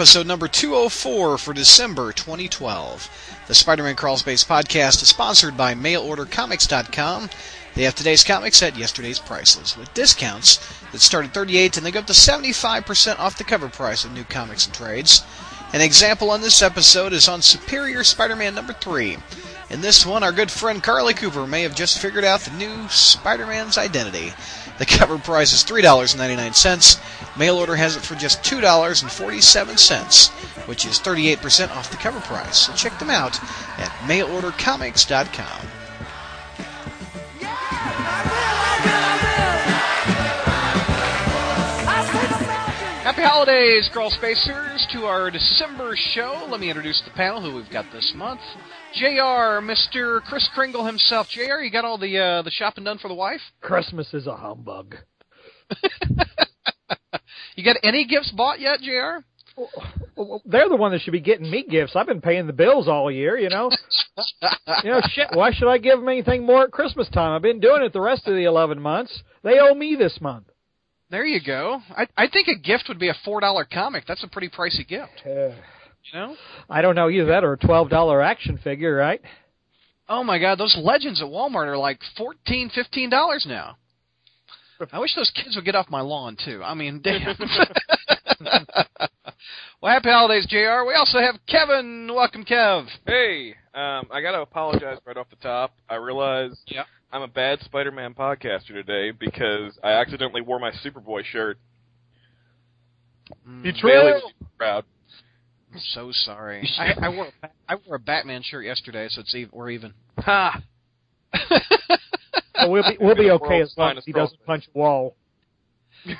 Episode number 204 for December 2012. The Spider Man Crawl Space podcast is sponsored by MailOrderComics.com. They have today's comics at yesterday's prices, with discounts that start at 38 and they go up to 75% off the cover price of new comics and trades. An example on this episode is on Superior Spider Man number 3. In this one, our good friend Carlie Cooper may have just figured out the new Spider Man's identity. The cover price is $3.99. Mail order has it for just $2.47, which is 38% off the cover price. So check them out at mailordercomics.com. Happy holidays, Crawl Spacers, to our December show. Let me introduce the panel who we've got this month. JR, Mr. Kris Kringle himself. JR, you got all the uh, the shopping done for the wife? Christmas is a humbug. You got any gifts bought yet, JR? Well, They're the one that should be getting me gifts. I've been paying the bills all year, you know. you know, shit. Why should I give them anything more at Christmas time? I've been doing it the rest of the eleven months. They owe me this month. There you go. I I think a gift would be a four dollar comic. That's a pretty pricey gift. You know? I don't know either that or a twelve dollar action figure, right? Oh my god, those legends at Walmart are like fourteen, fifteen dollars now. I wish those kids would get off my lawn too. I mean, damn. well, happy holidays, Jr. We also have Kevin. Welcome, Kev. Hey, um, I got to apologize right off the top. I realize Yeah. I'm a bad Spider-Man podcaster today because I accidentally wore my Superboy shirt. You Bailey was proud. I'm so sorry. I, I wore a, wore a Batman shirt yesterday, so it's even, we're even. Ha! Well, we'll be we'll be okay as long as he doesn't punch a wall.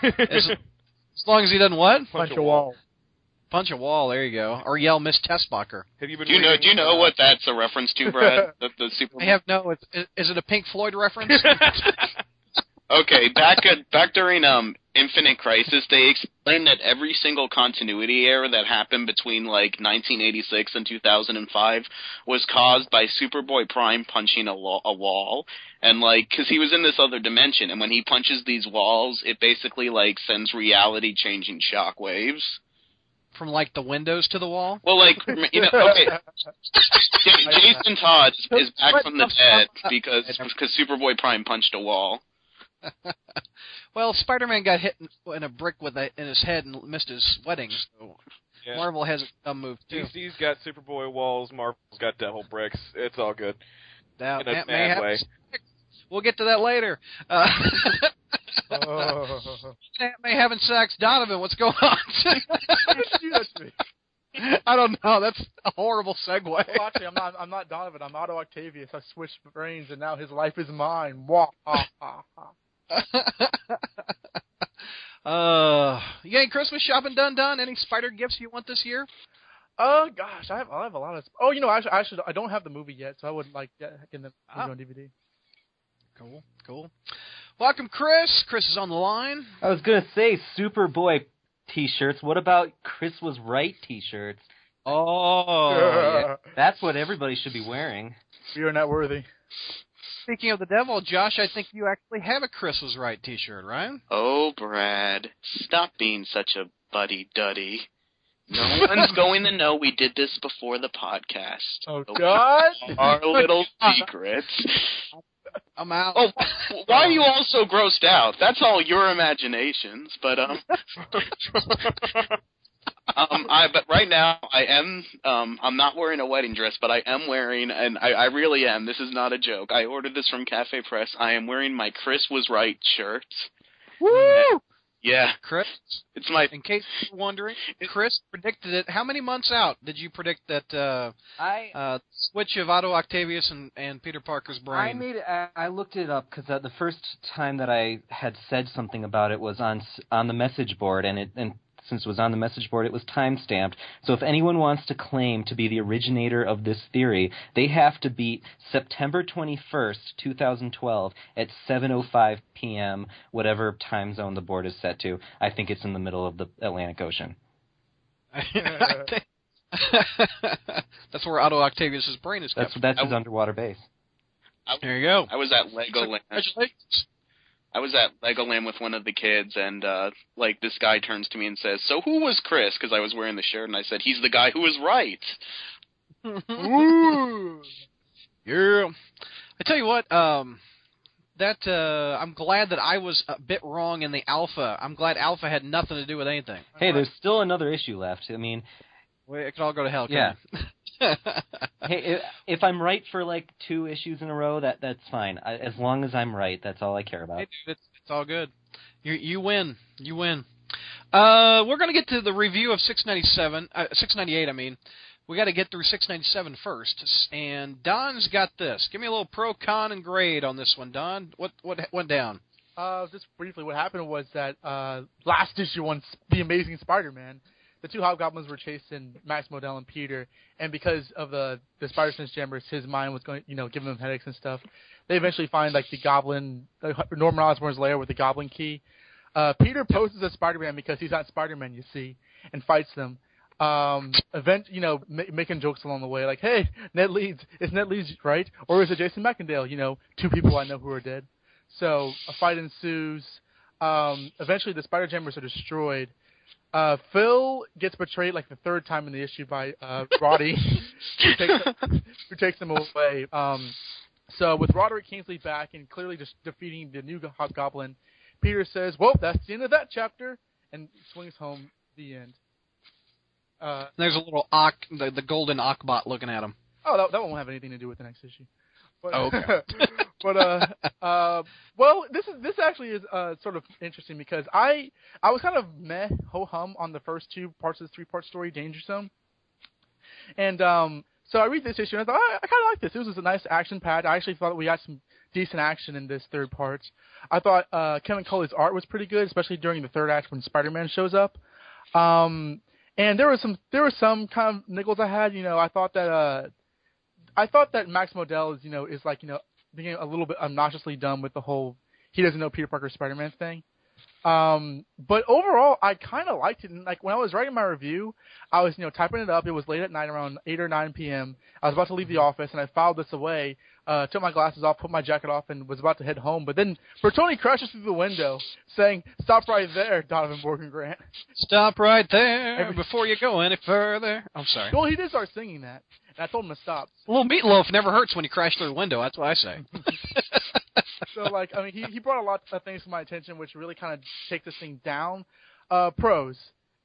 As, as long as he doesn't what? Punch a wall. Punch a wall. There you go. Or yell Miss Tessbacher. Have you been? Do you know? Do you know what that's a reference to, Brad? the, the Super. I have no. It's, is it a Pink Floyd reference? Okay, back at, back during um Infinite Crisis, they explained that every single continuity error that happened between like 1986 and 2005 was caused by Superboy Prime punching a, lo- a wall, and like because he was in this other dimension, and when he punches these walls, it basically like sends reality changing shockwaves. From like the windows to the wall. Well, like you know, okay, Jason Todd is back from the dead because because Superboy Prime punched a wall. Well, Spider-Man got hit in, in a brick with a, in his head and missed his wedding. So Yeah. Marvel has a dumb move too. DC's got Superboy walls. Marvel's got Devil bricks. It's all good. Now, in a Aunt May bad having way. sex. We'll get to that later. Uh, Oh. Aunt May having sex. Donovan, what's going on? I don't know. That's a horrible segue. Well, actually, I'm not. I'm not Donovan. I'm Otto Octavius. I switched brains, and now his life is mine. Wah, ha, ha, ha. uh, you got any Christmas shopping done? Done? Any spider gifts you want this year? Oh gosh, I have. I have a lot of. Oh, you know, I actually, I don't have the movie yet, so I would like get get the Ah. movie on DVD. Cool, cool. Welcome, Chris. Chris is on the line. I was gonna say Superboy T-shirts. What about Chris was right T-shirts? Oh, yeah. That's what everybody should be wearing. You're not worthy. Speaking of the devil, Josh, I think you actually have a Chris was right T-shirt, right? Oh, Brad, stop being such a buddy duddy. No one's going to know we did this before the podcast. Oh God. Our little secrets. I'm out. Oh, why are you all so grossed out? That's all your imaginations. But um, um, I but right now I am um, I'm not wearing a wedding dress, but I am wearing, and I, I really am. This is not a joke. I ordered this from Cafe Press. I am wearing my Chris was right shirt. Woo! Yeah, Chris, it's my in case you're wondering, Chris predicted it. How many months out did you predict that uh, I uh, switch of Otto Octavius and, and Peter Parker's brain? I made it, I, I looked it up because uh, the first time that I had said something about it was on s- on the message board, and it and since it was on the message board, it was time stamped. So if anyone wants to claim to be the originator of this theory, they have to beat September 21st, 2012 at 7:05 p.m. whatever time zone the board is set to. I think it's in the middle of the Atlantic Ocean. I think- that's where Otto Octavius's brain is That's kept. that's I his w- underwater base. There you go. I was at Legoland. Congratulations. I was at Legoland with one of the kids, and uh like this guy turns to me and says, "So who was Chris?" Because I was wearing the shirt, and I said, "He's the guy who was right." Ooh. Yeah. I tell you what, um that uh I'm glad that I was a bit wrong in the alpha. I'm glad alpha had nothing to do with anything. Hey, there's still another issue left. I mean, We it could all go to hell. Yeah. couldn't hey, if I'm right for like two issues in a row, that that's fine. I, as long as I'm right, that's all I care about. Hey, dude, it's, it's all good. You you win. You win. Uh, we're gonna get to the review of 697, uh, 698. I mean, we got to get through 697 first. And Don's got this. Give me a little pro, con, and grade on this one, Don. What what went down? Uh, just briefly, what happened was that uh, last issue on the Amazing Spider-Man, the two Hobgoblins were chasing Max Modell and Peter, and because of the the Spider Sense jammers, his mind was going, you know, giving him headaches and stuff. They eventually find like the Goblin, Norman Osborn's lair with the Goblin key. Uh, Peter poses as Spider-Man because he's not Spider-Man, you see, and fights them. Um, event, you know, ma- making jokes along the way, like, "Hey, Ned Leeds, is Ned Leeds right, or is it Jason Macendale? You know, two people I know who are dead." So a fight ensues. Um, eventually, the Spider Jammers are destroyed. Uh, Phil gets betrayed like the third time in the issue by uh, Roddy, who, takes, who takes him away. Um, so with Roderick Kingsley back and clearly just defeating the new Hobgoblin, Peter says, "Well, that's the end of that chapter," and swings home. The end. Uh, There's a little Ock, the, the golden Ockbot looking at him. Oh, that, that won't have anything to do with the next issue. But, Oh, okay. but uh, uh, well, this is this actually is uh sort of interesting because I I was kind of meh ho hum on the first two parts of the three part story, Danger Zone, and um, so I read this issue and I thought I, I kind of like this. It was a nice action pad. I actually thought we got some decent action in this third part. I thought uh, Kevin Cully's art was pretty good, especially during the third act when Spider Man shows up. Um, and there was some there were some kind of niggles I had. You know, I thought that uh, I thought that Max Modell is you know is like you know being a little bit obnoxiously dumb with the whole he doesn't know Peter Parker Spider Man thing. Um, but overall, I kind of liked it. And like when I was writing my review, I was you know typing it up. It was late at night, around eight or nine p.m. I was about to leave the office, and I filed this away. Uh, took my glasses off, put my jacket off, and was about to head home. But then Bertoni crashes through the window, saying, "Stop right there, Donovan Morgan Grant." Stop right there before you go any further. I'm sorry. Well, he did start singing that, I told him to stop. A little meatloaf never hurts when you crash through the window. That's what I say. so like I mean he he brought a lot of things to my attention which really kind of take this thing down. Uh, pros.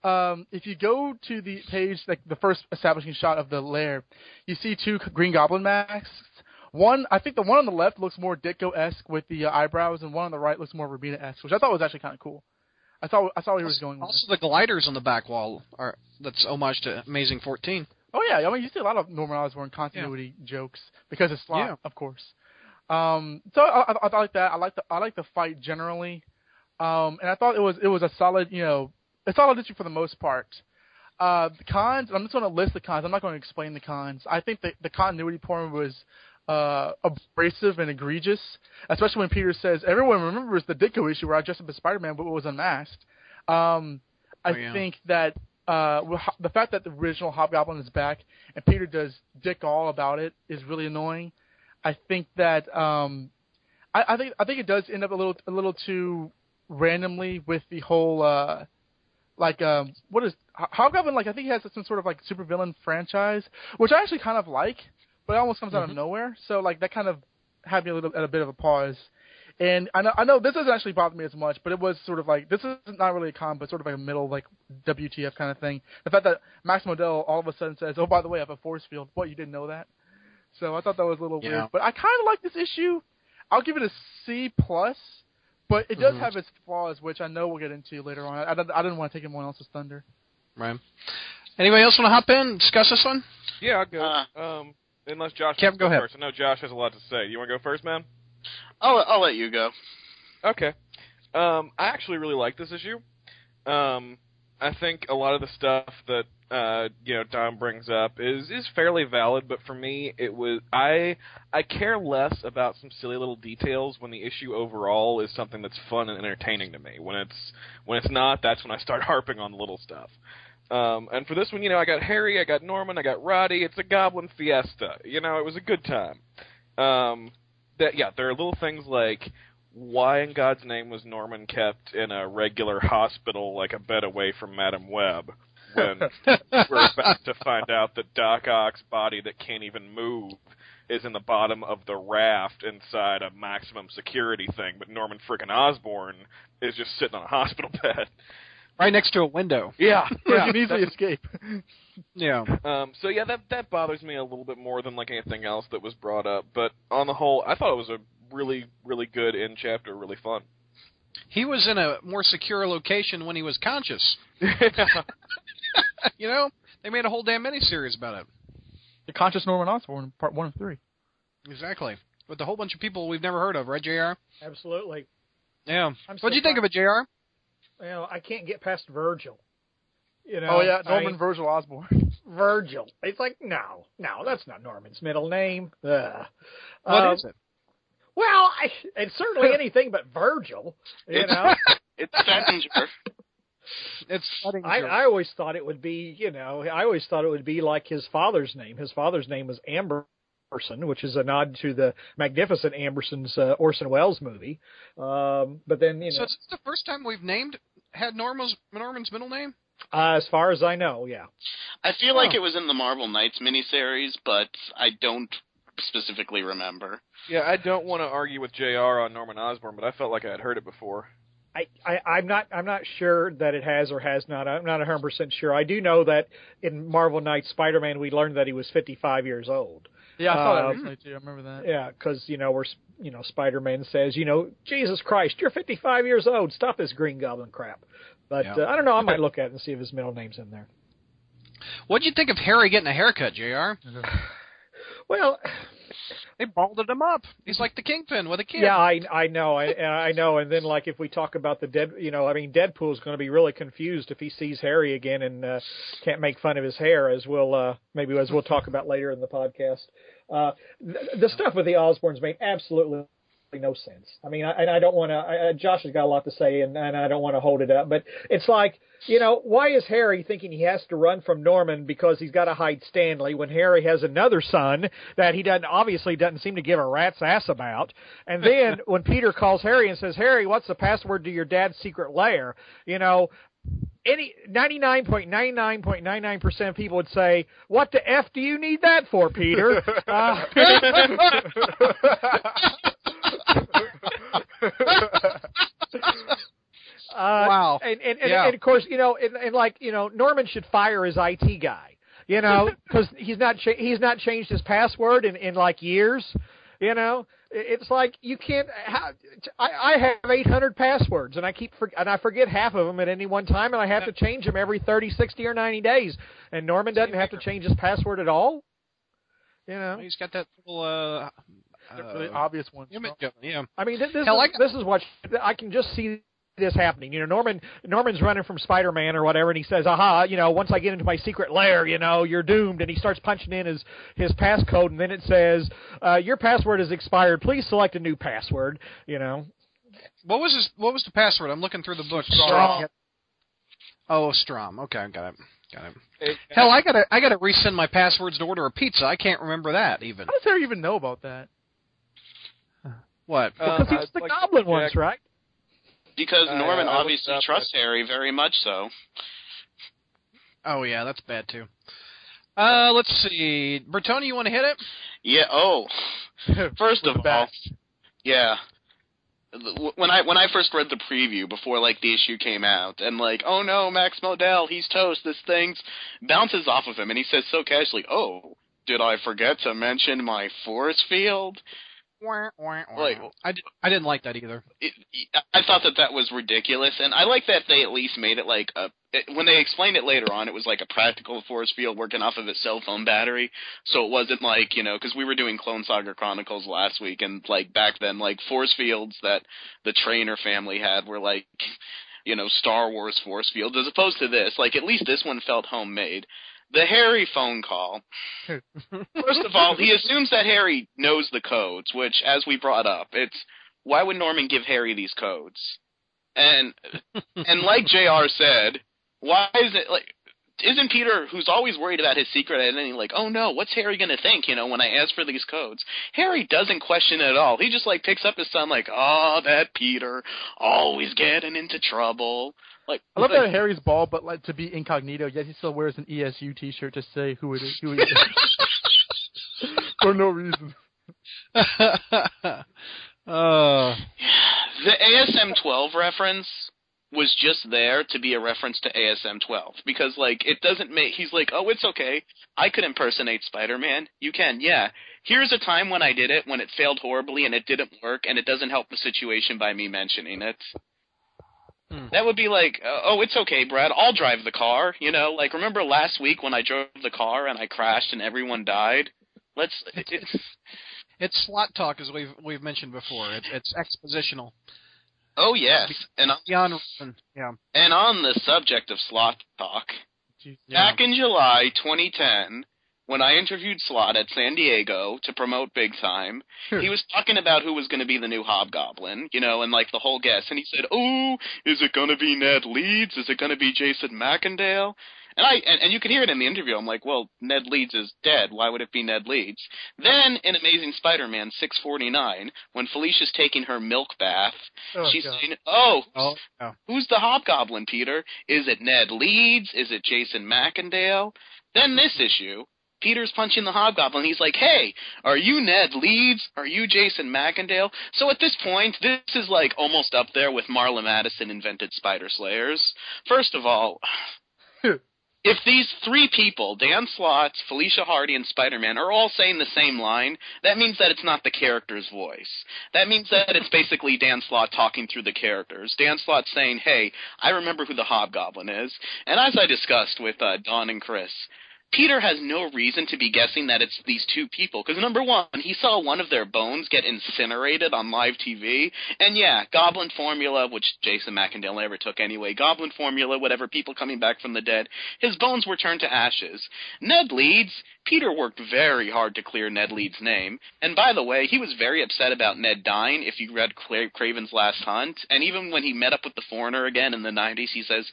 Um, if you go to the page like the first establishing shot of the lair, you see two Green Goblin masks. One, I think the one on the left looks more Ditko-esque with the uh, eyebrows, and one on the right looks more Romita-esque, which I thought was actually kind of cool. I thought I saw where he was going with. Also, the gliders on the back wall are that's homage to Amazing 14. Oh yeah, I mean you see a lot of Norman Osborn continuity jokes because it's Slott, Yeah. of course. Um, so I, I, I like that. I like the I like the fight generally, um, and I thought it was it was a solid you know a solid issue for the most part. Uh, the cons. I'm just going to list the cons. I'm not going to explain the cons. I think the the continuity porn was uh, abrasive and egregious, especially when Peter says everyone remembers the Ditko issue where I dressed up as Spider-Man but was unmasked. Um, I Oh, yeah. think that uh, the fact that the original Hobgoblin is back and Peter does dick all about it is really annoying. I think that um, I, I think I think it does end up a little a little too randomly with the whole uh, like um, what is Hobgoblin like? I think he has some sort of like supervillain franchise, which I actually kind of like, but it almost comes out of nowhere. So like that kind of had me a little at a bit of a pause. And I know I know this doesn't actually bother me as much, but it was sort of like this is not not really a con, but sort of like a middle like WTF kind of thing. The fact that Max Modell all of a sudden says, "Oh, by the way, I have a force field." What you didn't know that? So I thought that was a little Yeah. weird, but I kind of like this issue. I'll give it a C plus, but it does Mhm. have its flaws, which I know we'll get into later on. I, I, I didn't want to take anyone else's thunder. Right. Anybody else want to hop in and discuss this one? Yeah, I'll go. Uh. um, unless Josh. Kevin, wants to go ahead. First. I know Josh has a lot to say. You want to go first, man? I'll I'll let you go. Okay. Um, I actually really like this issue. Um, I think a lot of the stuff that uh, you know Don brings up is is fairly valid, but for me, it was I I care less about some silly little details when the issue overall is something that's fun and entertaining to me. When it's when it's not, that's when I start harping on the little stuff. Um, and for this one, you know, I got Harry, I got Norman, I got Roddy. It's a Goblin Fiesta. You know, it was a good time. Um, that yeah, there are little things like why in God's name was Norman kept in a regular hospital, like a bed away from Madame Web, when we're about to find out that Doc Ock's body that can't even move is in the bottom of the raft inside a maximum security thing, but Norman frickin' Osborn is just sitting on a hospital bed. Right next to a window. Yeah, Where yeah. you can easily escape. Yeah. Um, so yeah, that that bothers me a little bit more than like anything else that was brought up. But on the whole, I thought it was a really, really good end chapter, really fun. He was in a more secure location when he was conscious. you know, they made a whole damn miniseries about it. The conscious Norman Osborn, part one of three. Exactly. With a whole bunch of people we've never heard of, right, Jr. Absolutely. Yeah. I'm What'd you think of it, Jr.? Well, I can't get past Virgil. You know, oh yeah, I Norman mean, Virgil Osborne. Virgil. It's like no, no, that's not Norman's middle name. Ugh. What Um, is it? Well, I, it's certainly anything but Virgil. You It's- know, It's Fettinger. It's I, I always thought it would be, you know, I always thought it would be like his father's name. His father's name was Amber Amberson, which is a nod to the magnificent Amberson's uh, Orson Welles movie. Um, but then, you know, So know, it's the first time we've named had Norman's Norman's middle name. Uh, as far as I know, yeah. I feel like Oh. it was in the Marvel Knights miniseries, but I don't specifically remember. Yeah, I don't want to argue with Jr. on Norman Osborn, but I felt like I had heard it before. I, I, I'm not I'm not sure that it has or has not. I'm not 100 percent sure. I do know that in Marvel Knights Spider-Man we learned that he was 55 years old. Yeah, I saw that Um, recently too. I remember that. Yeah, because you know where you know Spider-Man says, you know, Jesus Christ, you're 55 years old. Stop this Green Goblin crap. But Yeah. uh, I don't know. I might look at it and see if his middle name's in there. What do you think of Harry getting a haircut, Jr.? Well, They balded him up. He's like the Kingpin with a kid. yeah, I I know, I I know. And then like if we talk about the dead, you know, I mean, Deadpool's going to be really confused if he sees Harry again and uh, can't make fun of his hair, as we'll uh, maybe as we'll talk about later in the podcast. Uh, the, the stuff with the Osborns made absolutely no sense. I mean, I, and I don't want to. Josh has got a lot to say, and, and I don't want to hold it up. But it's like, you know, why is Harry thinking he has to run from Norman because he's got to hide Stanley when Harry has another son that he doesn't obviously doesn't seem to give a rat's ass about? And then when Peter calls Harry and says, "Harry, what's the password to your dad's secret lair?" You know. Any ninety nine point nine nine point nine nine percent of people would say, "What the f do you need that for, Peter?" Uh, Uh, Wow. And and, and, Yeah. and of course, you know, and, and like you know, Norman should fire his IT guy. You know, because he's not cha- he's not changed his password in in like years. You know, it's like you can't. How, I I have 800 passwords, and I keep for, and I forget half of them at any one time, and I have to change them every 30, 60, or 90 days. And Norman doesn't have to change his password at all. You know, He's got that little uh, The uh, really obvious ones. image yeah. I mean, this, this, Hell, is, I- this is what I can just see this happening. You know, Norman Norman's running from Spider-Man or whatever, and he says, "Aha! You know, once I get into my secret lair, you know, you're doomed." And he starts punching in his his passcode, and then it says, uh, "Your password has expired. Please select a new password." You know, What was his? What was the password? I'm looking through the book. Strom. Oh, Strom. Okay, I got it. Got it. It- Hell, I gotta I gotta resend my passwords to order a pizza. I can't remember that even. How does Harry even know about that? What? Uh, because he's I'd the like Goblin to once, right? Because Uh, Norman I obviously up- trusts Harry very much so. Oh yeah, that's bad too. Uh, let's see. Bertoni, you want to hit it? Yeah. Oh, first of all, bats. yeah. When I when I first read the preview before like the issue came out, and like, oh no, Max Modell, he's toast. This thing bounces off of him, and he says so casually, "Oh, did I forget to mention my force field?" Like- I, di- I didn't like that either. it, I thought that that was ridiculous, and I like that they at least made it like a. It, when they explained it later on, it was like a practical force field working off of its cell phone battery, so it wasn't like you know because we were doing Clone Saga Chronicles last week, and like back then, like force fields that the Trainer family had were like you know, Star Wars force fields, as opposed to this. Like, at least this one felt homemade. The Harry phone call. First of all, he assumes that Harry knows the codes, which, as we brought up, it's why would Norman give Harry these codes? And and like Jr. said, why is it like? Isn't Peter, who's always worried about his secret identity, like, oh no, what's Harry gonna think? You know, when I ask for these codes, Harry doesn't question it at all. He just like picks up his son, like, oh, that Peter, always getting into trouble. Like, I love like, that Harry's ball, but like to be incognito, yet he still wears an ESU T-shirt to say who it is, who he is, for no reason. uh, The ASM 12 reference was just there to be a reference to ASM 12 because like it doesn't make he's like oh it's okay. I could impersonate Spider-Man. You can. Yeah. Here's a time when I did it when it failed horribly and it didn't work and it doesn't help the situation by me mentioning it Hmm. that would be like uh, oh it's okay Brad I'll drive the car you know like remember last week when I drove the car and I crashed and everyone died let's it's it's Slott talk, as we've we've mentioned before. It, it's expositional. oh yes and Beyond reason. Yeah. and on the subject of Slott talk Jeez. Back in July 2010, when I interviewed Slott at San Diego to promote Big Time, he was talking about who was going to be the new Hobgoblin, you know, and like the whole guest. And he said, "Oh, is it going to be Ned Leeds? Is it going to be Jason Macendale?" And I and, and you could hear it in the interview. I'm like, "Well, Ned Leeds is dead. Why would it be Ned Leeds?" Then in Amazing Spider-Man 649, when Felicia's taking her milk bath, Oh, she's God. saying, "Oh, Oh. oh. Who's the Hobgoblin, Peter? Is it Ned Leeds? Is it Jason Macendale? Then this issue, Peter's punching the Hobgoblin. He's like, "Hey, are you Ned Leeds? Are you Jason Macendale?" So at this point, this is like almost up there with Marla Madison invented Spider Slayers. First of all. If these three people, Dan Slott, Felicia Hardy, and Spider-Man, are all saying the same line, that means that it's not the character's voice. That means that it's basically Dan Slott talking through the characters. Dan Slott saying, hey, I remember who the Hobgoblin is. And as I discussed with uh, Don and Chris, Peter has no reason to be guessing that it's these two people. Because number one, he saw one of their bones get incinerated on live TV. And yeah, Goblin formula, which Jason Macendale never took anyway, Goblin formula, whatever, people coming back from the dead, his bones were turned to ashes. Ned Leeds, Peter worked very hard to clear Ned Leeds' name. And by the way, he was very upset about Ned dying if you read Cra- Kraven's Last Hunt. And even when he met up with the foreigner again in the 90s, he says,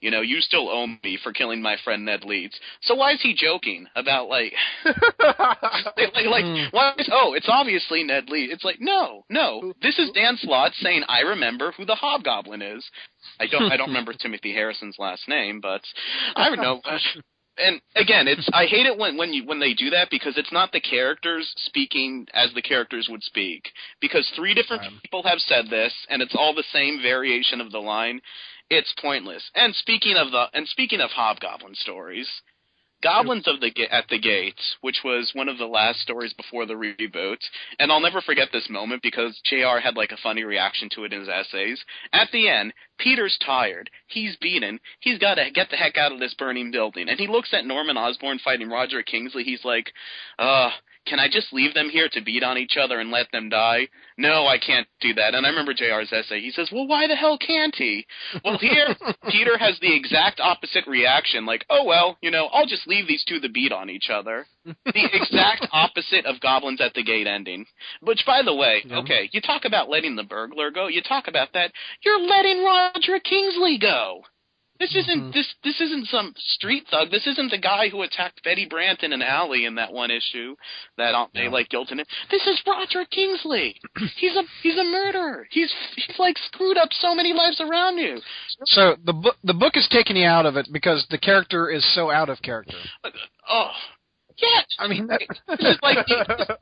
you know, you still owe me for killing my friend Ned Leeds. So why is he joking about, like, like, like, like Hmm. why is, oh, it's obviously Ned Leeds. It's like, no, no. This is Dan Slott saying, I remember who the Hobgoblin is. I don't, I don't remember Timothy Harrison's last name, but I don't know. And again, it's I hate it when when you when they do that because it's not the characters speaking as the characters would speak. Because three different Um. people have said this, and it's all the same variation of the line. It's pointless. And speaking of the and speaking of Hobgoblin stories, Goblins of the at the Gate, which was one of the last stories before the reboot, and I'll never forget this moment because JR had like a funny reaction to it in his essays. At the end, Peter's tired. He's beaten. He's got to get the heck out of this burning building. And he looks at Norman Osborn fighting Roger Kingsley. He's like, uh, can I just leave them here to beat on each other and let them die? No, I can't do that. And I remember JR's essay. He says, well, why the hell can't he? Well, here, Peter has the exact opposite reaction. Like, oh, well, you know, I'll just leave these two to beat on each other. The exact opposite of Goblins at the Gate ending. Which, by the way, Yeah. okay, you talk about letting the burglar go. You talk about that. You're letting Roger Kingsley go. This isn't Mhm. this this isn't some street thug. This isn't the guy who attacked Betty Brant in an alley in that one issue that uh, they Yeah. like guilt in it. This is Roger Kingsley. he's a he's a murderer. He's he's like screwed up so many lives around you. So the book the book is taking you out of it because the character is so out of character. Oh, yeah. I mean, that, This is like the,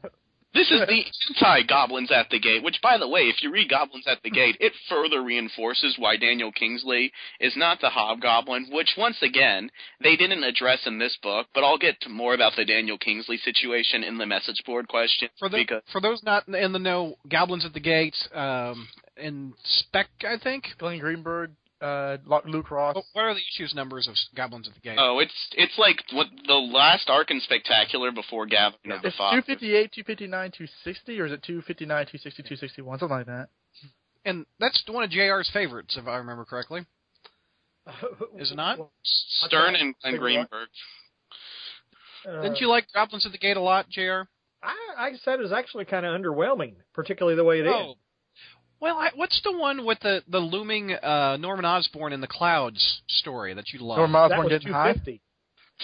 this is the anti Goblins at the Gate. Which, by the way, if you read Goblins at the Gate, it further reinforces why Daniel Kingsley is not the Hobgoblin. Which, once again, they didn't address in this book. But I'll get to more about the Daniel Kingsley situation in the message board question. for the, because for those not in the know, Goblins at the Gate, um, in Spec, I think. Glenn Greenberg, uh, Lo- Luke Ross. What what are the issues numbers of Goblins at the Gate? oh, it's it's like what the last arc in Spectacular before Gathering of the It's Fox. 258, 259, 260, or is it 259, 260, 261, something like that? And that's one of JR's favorites, if I remember correctly. Is it not? Stern and, and Greenberg. Uh, Didn't you like Goblins at the Gate a lot, Jr.? I, I said it was actually kind of underwhelming, particularly the way it it is. Well, I, what's the one with the the looming uh, Norman Osborn in the clouds story that you love? Norman that Osborn was getting high.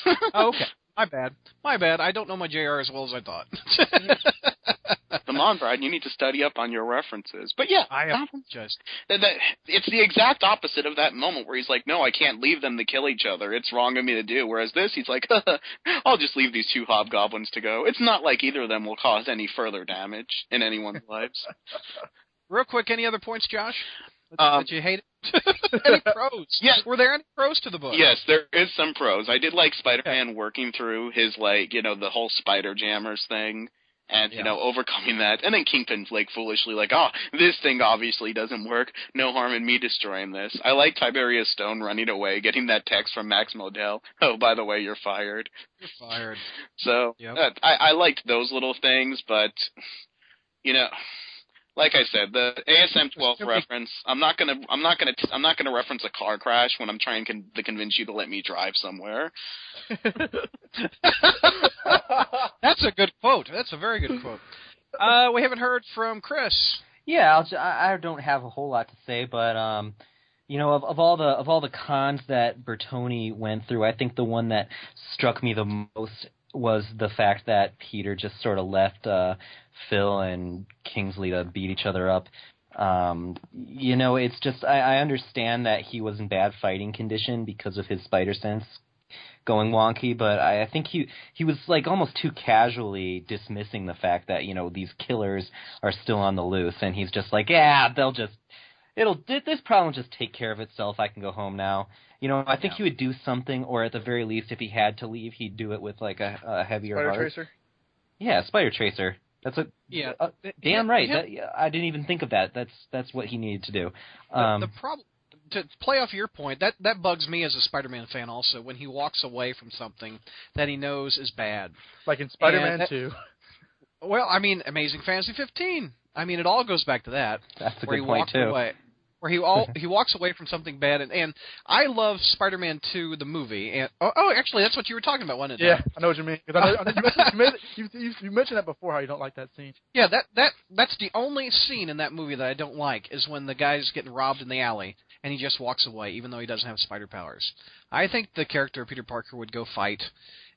oh, okay, my bad, my bad. I don't know my JR as well as I thought. Come on, Brad, you need to study up on your references. But yeah, I that one- apologize. that, that it's the exact opposite of that moment where he's like, "No, I can't leave them to kill each other. It's wrong of me to do." Whereas this, he's like, "I'll just leave these two hobgoblins to go." It's not like either of them will cause any further damage in anyone's lives. Real quick, any other points, Josh? Um, that you hate it? any pros? Yeah. Were there any pros to the book? Yes, there is some pros. I did like Spider-Man working through his like, you know, the whole Spider Jammers thing. And you know, overcoming that, and then Kingpin's like foolishly like, "Oh, this thing obviously doesn't work. No harm in me destroying this." I like Tiberius Stone running away, getting that text from Max Modell. Oh, by the way, you're fired. You're fired. So Yep. uh, I, I liked those little things, but you know, like I said, the ASM 12 reference. I'm not gonna. I'm not gonna. I'm not gonna reference a car crash when I'm trying con- to convince you to let me drive somewhere. That's a good quote. That's a very good quote. Uh, we haven't heard from Chris. Yeah, I'll, ju- I I don't have a whole lot to say, but um, you know, of, of all the of all the cons that Bertoni went through, I think the one that struck me the most was the fact that Peter just sort of left uh, Phil and Kingsley to beat each other up. Um, you know, it's just I, I understand that he was in bad fighting condition because of his spider sense going wonky, but I, I think he he was like almost too casually dismissing the fact that you know these killers are still on the loose, and he's just like, yeah, they'll just it'll this problem will just take care of itself. I can go home now. You know, I think Yeah. he would do something, or at the very least, if he had to leave, he'd do it with like a, a heavier Spider heart. Tracer. Yeah, Spider Tracer. That's a Yeah. uh, damn Yeah, right. yeah. That, yeah, I didn't even think of that. That's that's what he needed to do. The- Um, the problem to play off your point that that bugs me as a Spider-Man fan also when he walks away from something that he knows is bad. Like in Spider-Man that- 2. Well, I mean, Amazing Fantasy 15. I mean, it all goes back to that. that's a where good he point walked too. away. Where he all he walks away from something bad, and, and I love Spider-Man 2, the movie. And oh, oh, actually, that's what you were talking about, wasn't it? Yeah, I know what you mean. 'Cause I know, I know you, mentioned, you, you, you, you mentioned that before how you don't like that scene. Yeah, that that that's the only scene in that movie that I don't like is when the guy's getting robbed in the alley and he just walks away, even though he doesn't have spider powers. I think the character of Peter Parker would go fight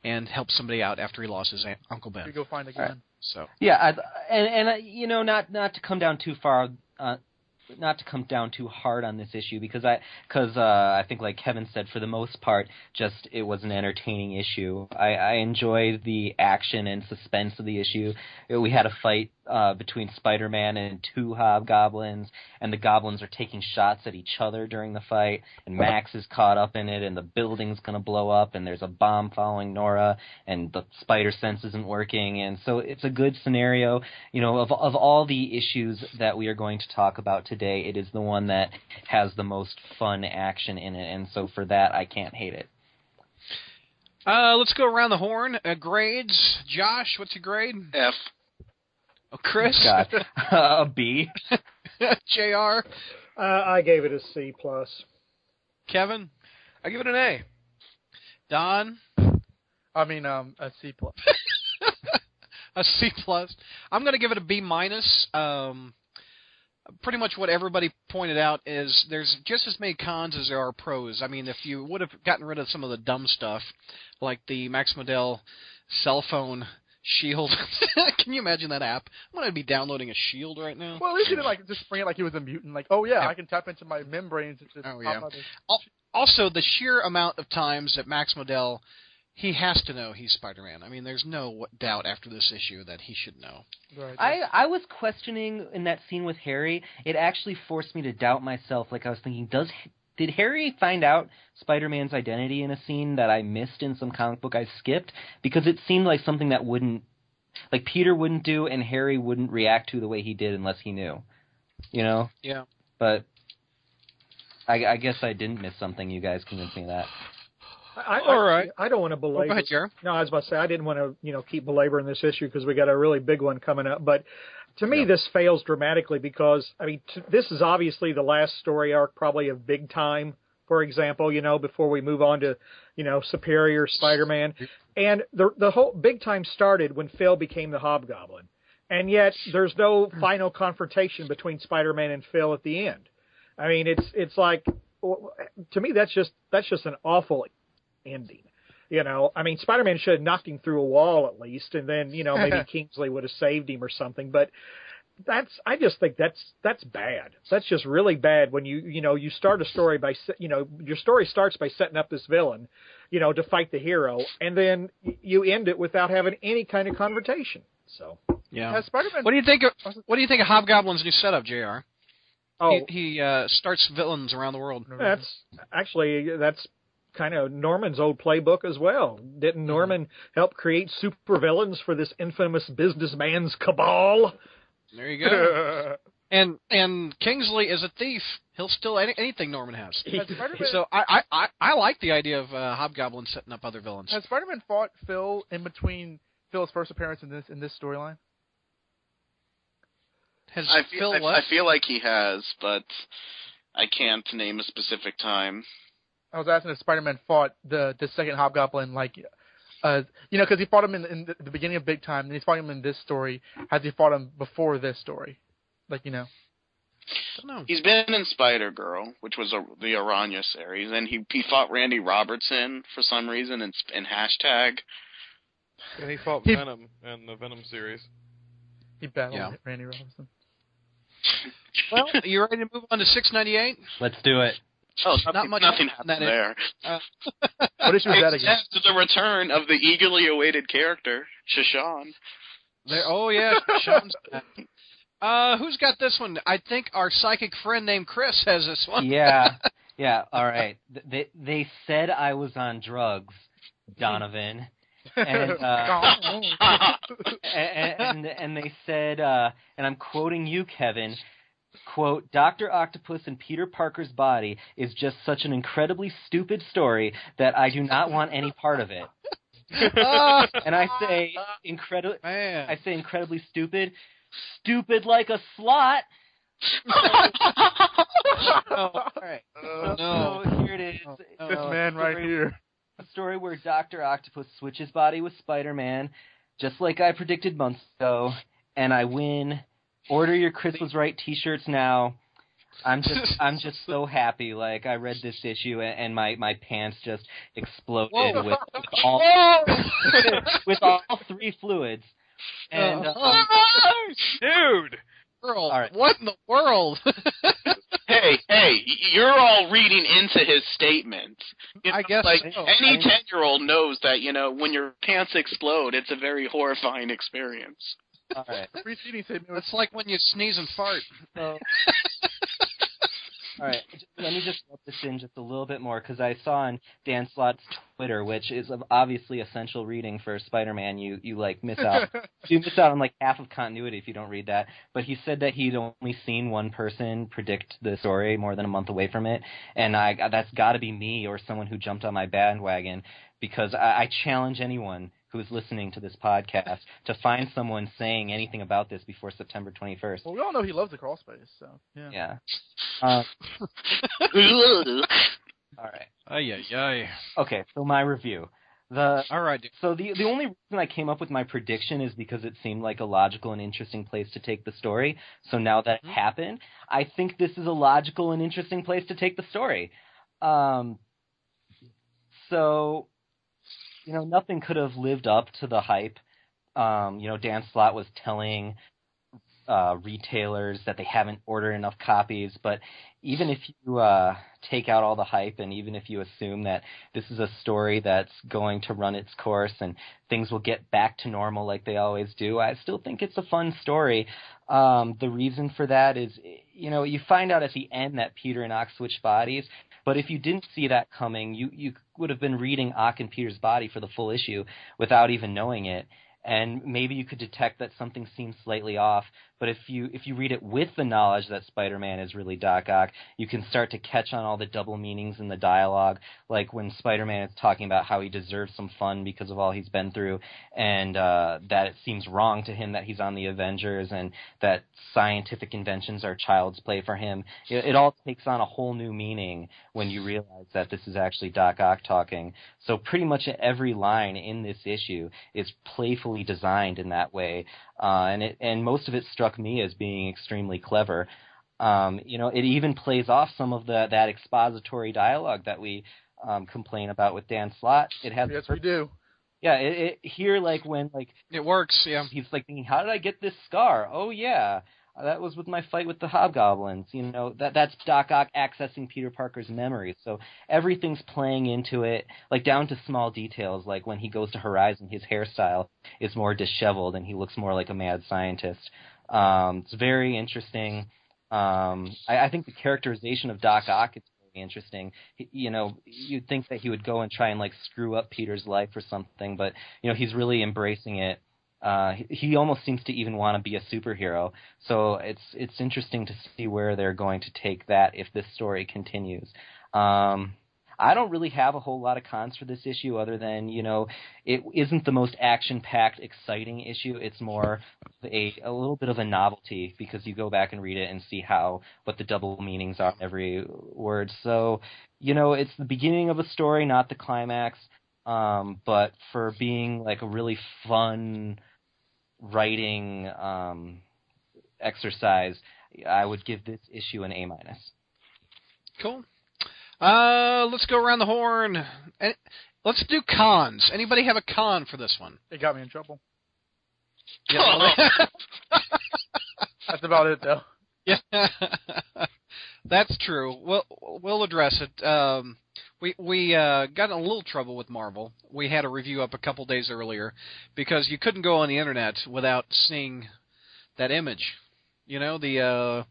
and help somebody out after he lost his aunt, Uncle You Ben. go find a All right. gun. So Yeah, I, and and uh, you know, not not to come down too far, uh, not to come down too hard on this issue because I because uh, I think like Kevin said, for the most part, just it was an entertaining issue. I, I enjoyed the action and suspense of the issue. We had a fight uh, between Spider-Man and two hobgoblins, and the goblins are taking shots at each other during the fight, and Max is caught up in it, and the building's gonna blow up, and there's a bomb following Nora, and the spider sense isn't working, and so it's a good scenario. You know, of of all the issues that we are going to talk about today, it is the one that has the most fun action in it, and so for that, I can't hate it. uh, let's go around the horn. Uh, grades. Josh, what's your grade? F. Oh, Chris. God, a B. Jr. Uh, I gave it a C plus. Kevin. I give it an A. Don. I mean, um, a C plus. a C plus. I'm going to give it a B minus. Um, pretty much what everybody pointed out is there's just as many cons as there are pros. I mean, if you would have gotten rid of some of the dumb stuff, like the Max Modell cell phone shield. Can you imagine that app? I'm going to be downloading a shield right now. Well, at least he didn't like just bring it like he was a mutant. Like, oh yeah, Yeah. I can tap into my membranes and just Oh, yeah. out Also, the sheer amount of times that Max Modell, he has to know he's Spider-Man. I mean, there's no doubt after this issue that he should know. Right. I I was questioning in that scene with Harry. It actually forced me to doubt myself. Like I was thinking, does did Harry find out Spider-Man's identity in a scene that I missed in some comic book I skipped? Because it seemed like something that wouldn't, like Peter wouldn't do, and Harry wouldn't react to the way he did unless he knew. You know. Yeah. But I, I guess I didn't miss something. You guys convinced me of that. I, I, All right. I don't want to Oh, belabor. go ahead, Jared. No, I was about to say I didn't want to, you know, keep belaboring this issue because we got a really big one coming up. But to me, Yeah. this fails dramatically because I mean, t- this is obviously the last story arc, probably of big time for example, you know, before we move on to, you know, Superior Spider-Man. And the the whole big time started when Phil became the Hobgoblin. And yet there's no final confrontation between Spider-Man and Phil at the end. I mean, it's it's like to me that's just that's just an awful ending. You know, I mean, Spider-Man should have knocked him through a wall at least, and then you know maybe Kingsley would have saved him or something. But that's I just think that's that's bad. That's just really bad when you you know you start a story by se- you know your story starts by setting up this villain, you know, to fight the hero, and then you end it without having any kind of confrontation. So Yeah. Has Spider-Man? What do you think? Of, what do you think of Hobgoblin's new setup, Jr.? oh, He, he uh, starts villains around the world. that's actually that's kind of Norman's old playbook as well. Didn't Norman help create supervillains for this infamous businessman's cabal? There you go. and and Kingsley is a thief. He'll steal any, anything Norman has. Has Spider-Man, So I, I, I, I like the idea of uh, Hobgoblin setting up other villains. has Spider-Man fought Phil in between Phil's first appearance in this in this storyline? Has I feel, Phil I, what? I feel like he has, but I can't name a specific time. I was asking if Spider-Man fought the the second Hobgoblin, like, uh, you know, because he fought him in, in the, the beginning of Big Time, and he's fought him in this story. Has he fought him before this story? Like, you know, know. He's been in Spider Girl, which was a, the Araña series, and he he fought Randy Robertson for some reason in, in hashtag. And he fought He- Venom in the Venom series. he battled Yeah. Randy Robertson. Well, you ready to move on to 698? Let's do it. Oh, Not nothing, much nothing on that happened end. there. What issue is that again? Except the return of the eagerly awaited character, Shashan. There, oh yeah, Sean's back. Uh, who's got this one? I think our psychic friend named Chris has this one. Yeah, yeah. All right. They they said I was on drugs, Donovan, and uh, and, and and they said, uh, and I'm quoting you, Kevin. Quote, Dr. Octopus and Peter Parker's body is just such an incredibly stupid story that I do not want any part of it. And I say incredible I say incredibly stupid. Stupid like a Slott. oh, all right. Uh, no. So here it is. Oh, this man right story- here. A story where Doctor Octopus switches body with Spider-Man, just like I predicted months ago, and I win. Order your Chris was right T-shirts now. I'm just I'm just so happy. Like I read this issue and, and my my pants just exploded Whoa. with, with all with all three fluids. And um, Dude! Girl, All right. what in the world? hey, hey, you're all reading into his statement. You I guess like so. any ten-year-old knows that you know when your pants explode, it's a very horrifying experience. All right. The preceding statement was It's like when you sneeze and fart. So, all right, let me just rub this in just a little bit more because I saw on Dan Slott's Twitter, which is obviously essential reading for Spider-Man. You you like miss out. you miss out on like half of continuity if you don't read that. But he said that he'd only seen one person predict the story more than a month away from it, and I that's got to be me or someone who jumped on my bandwagon because I, I challenge anyone who is listening to this podcast to find someone saying anything about this before September 21st. well, we all know he loves the crawl space, so yeah. Yeah. Uh, all right. Ay, ay, ay. Okay, so my review. The All right, dude. so the the only reason I came up with my prediction is because it seemed like a logical and interesting place to take the story. So now that it happened, I think this is a logical and interesting place to take the story. Um, so, you know, nothing could have lived up to the hype. Um, you know, Dan Slott was telling uh, retailers that they haven't ordered enough copies, but even if you uh, take out all the hype and even if you assume that this is a story that's going to run its course and things will get back to normal like they always do, I still think it's a fun story. Um, the reason for that is, you know, you find out at the end that Peter and Ock switch bodies, but if you didn't see that coming, you, you would have been reading Ock and Peter's body for the full issue without even knowing it. and maybe you could detect that something seems slightly off. But if you if you read it with the knowledge that Spider-Man is really Doc Ock, you can start to catch on all the double meanings in the dialogue, like when Spider-Man is talking about how he deserves some fun because of all he's been through, and uh, that it seems wrong to him that he's on the Avengers, and that scientific inventions are child's play for him. It, it all takes on a whole new meaning when you realize that this is actually Doc Ock talking. So pretty much every line in this issue is playfully designed in that way, uh, and it and most of it struck me as being extremely clever. Um, you know, it even plays off some of the that expository dialogue that we um, complain about with Dan Slott. It has Yes, we do. yeah, it, it here like when like It works, yeah. he's like thinking, how did I get this scar? Oh yeah, that was with my fight with the hobgoblins. You know that that's Doc Ock accessing Peter Parker's memories. So everything's playing into it, like down to small details. Like when he goes to Horizon, his hairstyle is more disheveled and he looks more like a mad scientist. Um, it's very interesting. Um, I, I think the characterization of Doc Ock is very interesting. He, you know, you'd think that he would go and try and like screw up Peter's life or something, but you know he's really embracing it uh, he- he almost seems to even want to be a superhero. So it's it's interesting to see where they're going to take that if this story continues. Um, I don't really have a whole lot of cons for this issue other than you know it isn't the most action packed, exciting issue. It's more a a little bit of a novelty because you go back and read it and see how what the double meanings are every word. So you know it's the beginning of a story, not the climax. Um, but for being like a really fun writing um, exercise, I would give this issue an A minus. Cool. Uh, let's go around the horn. And let's do cons. Anybody have a con for this one? It got me in trouble. Yeah. That's about it, though. yeah. That's true. We'll we'll address it. Um, we we uh, got in a little trouble with Marvel. We had a review up a couple days earlier because you couldn't go on the internet without seeing that image. You know the uh,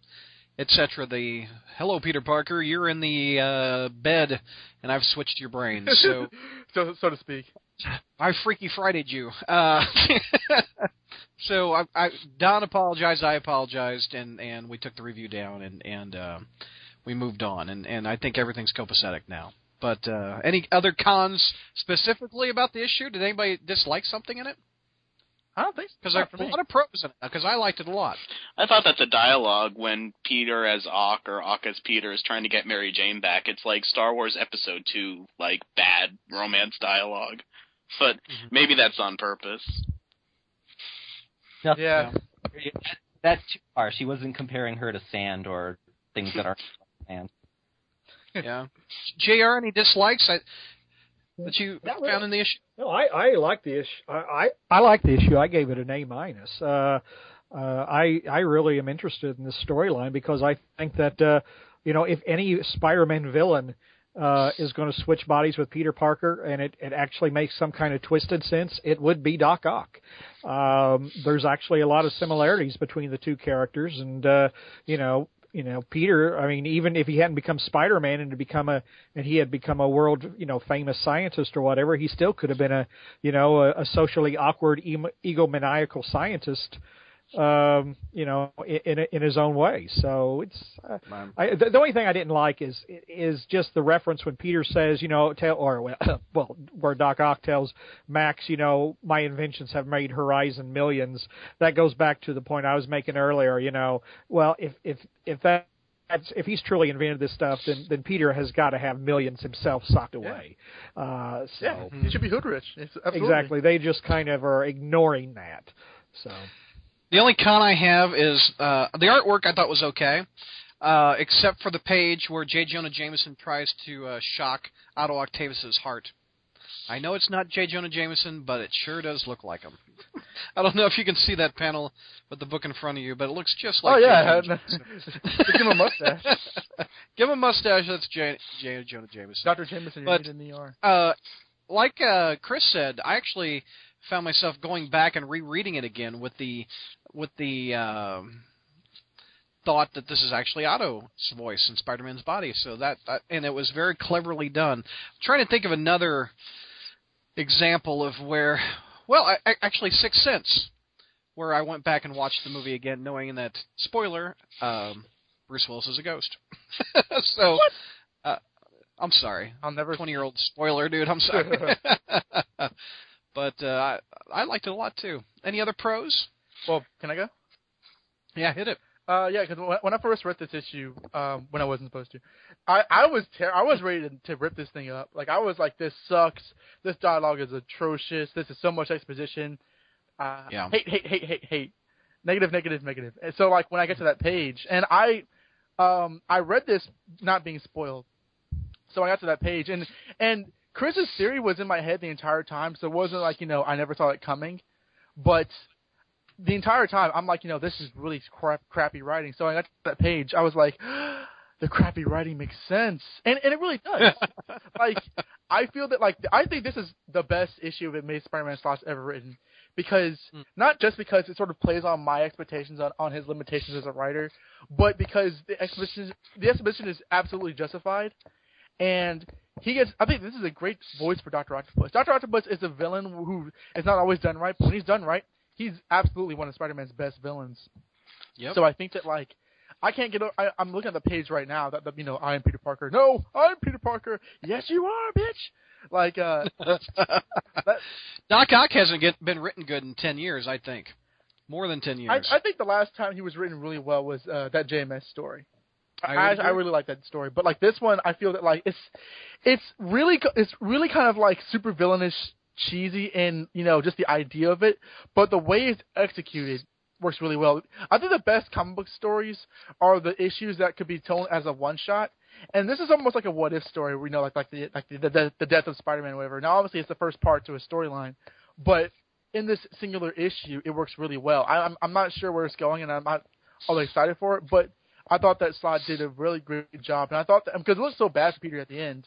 etc. The hello Peter Parker, you're in the uh, bed and I've switched your brain. So so so to speak. I Freaky Fridayed you. Uh, so I, I Don apologized, I apologized, and and we took the review down and and uh, we moved on, and and I think everything's copacetic now. But uh, any other cons specifically about the issue? Did anybody dislike something in it? I don't think. Because Not I a me. lot of pros in it. Because I liked it a lot. I thought that the dialogue when Peter as Ock or Ock as Peter is trying to get Mary Jane back, it's like Star Wars Episode Two, like bad romance dialogue. But mm-hmm. maybe that's on purpose. No, Yeah. that- that's too far. She wasn't comparing her to sand or things that are sand. Yeah. Jr. Any dislikes I, that you Not found really. in the issue? No, I I like the issue. I I, I like the issue. I gave it an A minus. Uh, uh, I I really am interested in this storyline because I think that uh, you know if any Spider-Man villain uh, is going to switch bodies with Peter Parker and it, it actually makes some kind of twisted sense, it would be Doc Ock. Um, there's actually a lot of similarities between the two characters, and uh, you know you know Peter I mean even if he hadn't become Spider-Man and to become a and he had become a world you know famous scientist or whatever he still could have been a you know a, a socially awkward egomaniacal scientist um you know in in, his own way so it's uh, I, the, the only thing I didn't like is is just the reference when Peter says, you know, tell or well, where Doc Ock tells Max, you know, my inventions have made Horizon millions. That goes back to the point I was making earlier. You know, well, if if if that that's, if he's truly invented this stuff, then then Peter has got to have millions himself socked away. Uh, so Yeah, he should be hood rich. Absolutely. exactly, they just kind of are ignoring that. So The only con I have is uh, the artwork I thought was okay, uh, except for the page where J. Jonah Jameson tries to uh, shock Otto Octavius's heart. I know it's not J. Jonah Jameson, but it sure does look like him. I don't know if you can see that panel with the book in front of you, but it looks just like. oh yeah, give him a mustache. Give him a mustache. That's J. J. Jonah Jameson. Doctor Jameson, you're But- in the ER. uh, like uh, Chris said, I actually found myself going back and rereading it again with the with the um, thought that this is actually Otto's voice in Spider-Man's body. So that, that and it was very cleverly done. I'm trying to think of another example of where Well, I, I, actually, Sixth Sense, where I went back and watched the movie again, knowing that spoiler, um, Bruce Willis is a ghost. so, uh, I'm sorry, I'll never. twenty year old spoiler, dude. I'm sorry. but uh, I I liked it a lot too. Any other pros? Well, can I go? Yeah, hit it. Uh, yeah, because when, I first read this issue, um, when I wasn't supposed to, I I was ter- I was ready to, to rip this thing up. Like I was like, this sucks. This dialogue is atrocious. This is so much exposition. Uh, Yeah. Hate, hate, hate, hate, hate. Negative, negative, negative. And so like when I get to that page, and I, um, I read this not being spoiled. So I got to that page, and and Chris's theory was in my head the entire time. So it wasn't like you know I never saw it coming, but the entire time I'm like, you know, this is really crap, crappy writing. So I got to that page, I was like, the crappy writing makes sense, and and it really does. like, I feel that like I think this is the best issue of Amazing Spider-Man Slott's ever written because Mm. not just because it sort of plays on my expectations on, on his limitations as a writer, but because the exhibition the exhibition is absolutely justified, and he gets. I think this is a great voice for Doctor Octopus. Doctor Octopus is a villain who is not always done right, but when he's done right, he's absolutely one of Spider-Man's best villains. Yep. So I think that like I can't get. I'm looking at the page right now that, that you know I am Peter Parker. No, I'm Peter Parker. Yes, you are, bitch. Like uh, that, Doc Ock hasn't get, been written good in ten years. I think more than ten years. I think the last time he was written really well was uh, that JMS story. I I, I, really like that story, but like this one, I feel that like it's it's really it's really kind of like super villainish, cheesy, and you know just the idea of it, but the way it's executed works really well. I think the best comic book stories are the issues that could be told as a one shot, and this is almost like a what if story. You know, like like the like the the, the death of Spider Man, whatever. Now, obviously, it's the first part to a storyline, but in this singular issue, it works really well. I, I'm I'm not sure where it's going, and I'm not all excited for it, but I thought that Slott did a really great job, and I thought that because it looked so bad for Peter at the end,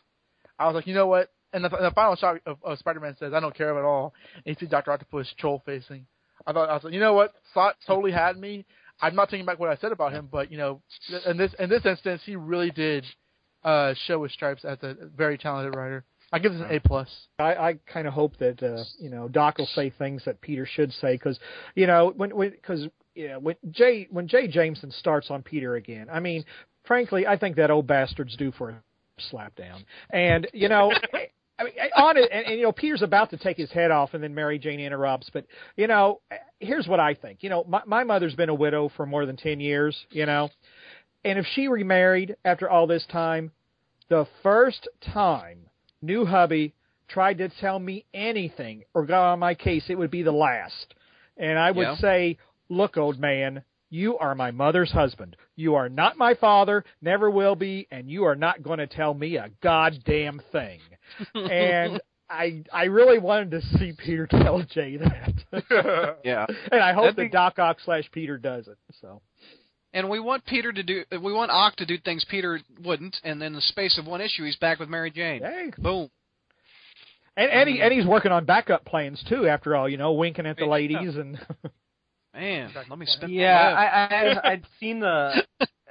I was like, you know what? And the, the final shot of, of Spider-Man says, "I don't care at all," and you see Doctor Octopus troll facing. I thought I was like, you know what? Slott totally had me. I'm not taking back what I said about him, but you know, in this in this instance, he really did uh, show his stripes as a very talented writer. I give this an A plus. I, I kind of hope that uh, you know Doc will say things that Peter should say because you know when when because yeah when Jay when Jay Jameson starts on Peter again, I mean, frankly, I think that old bastard's due for a slap down. And you know, I mean, on it, and, and you know, Peter's about to take his head off, and then Mary Jane interrupts. But you know, here's what I think. You know, my, my mother's been a widow for more than ten years. You know, and if she remarried after all this time, the first time new hubby tried to tell me anything or got on my case, it would be the last. And I would Yeah. say, look, old man, you are my mother's husband. You are not my father, never will be, and you are not going to tell me a goddamn thing. and I I really wanted to see Peter tell Jay that. yeah. and I hope That'd that be- Doc Ock slash Peter does it. So And we want Peter to do. We want Ock to do things Peter wouldn't, and then in the space of one issue, he's back with Mary Jane. hey. Boom. And and, he, mm-hmm. and he's working on backup plans too. After all, you know, winking at the Yeah. ladies and Man, let me spin. Yeah, my. I, I I'd seen the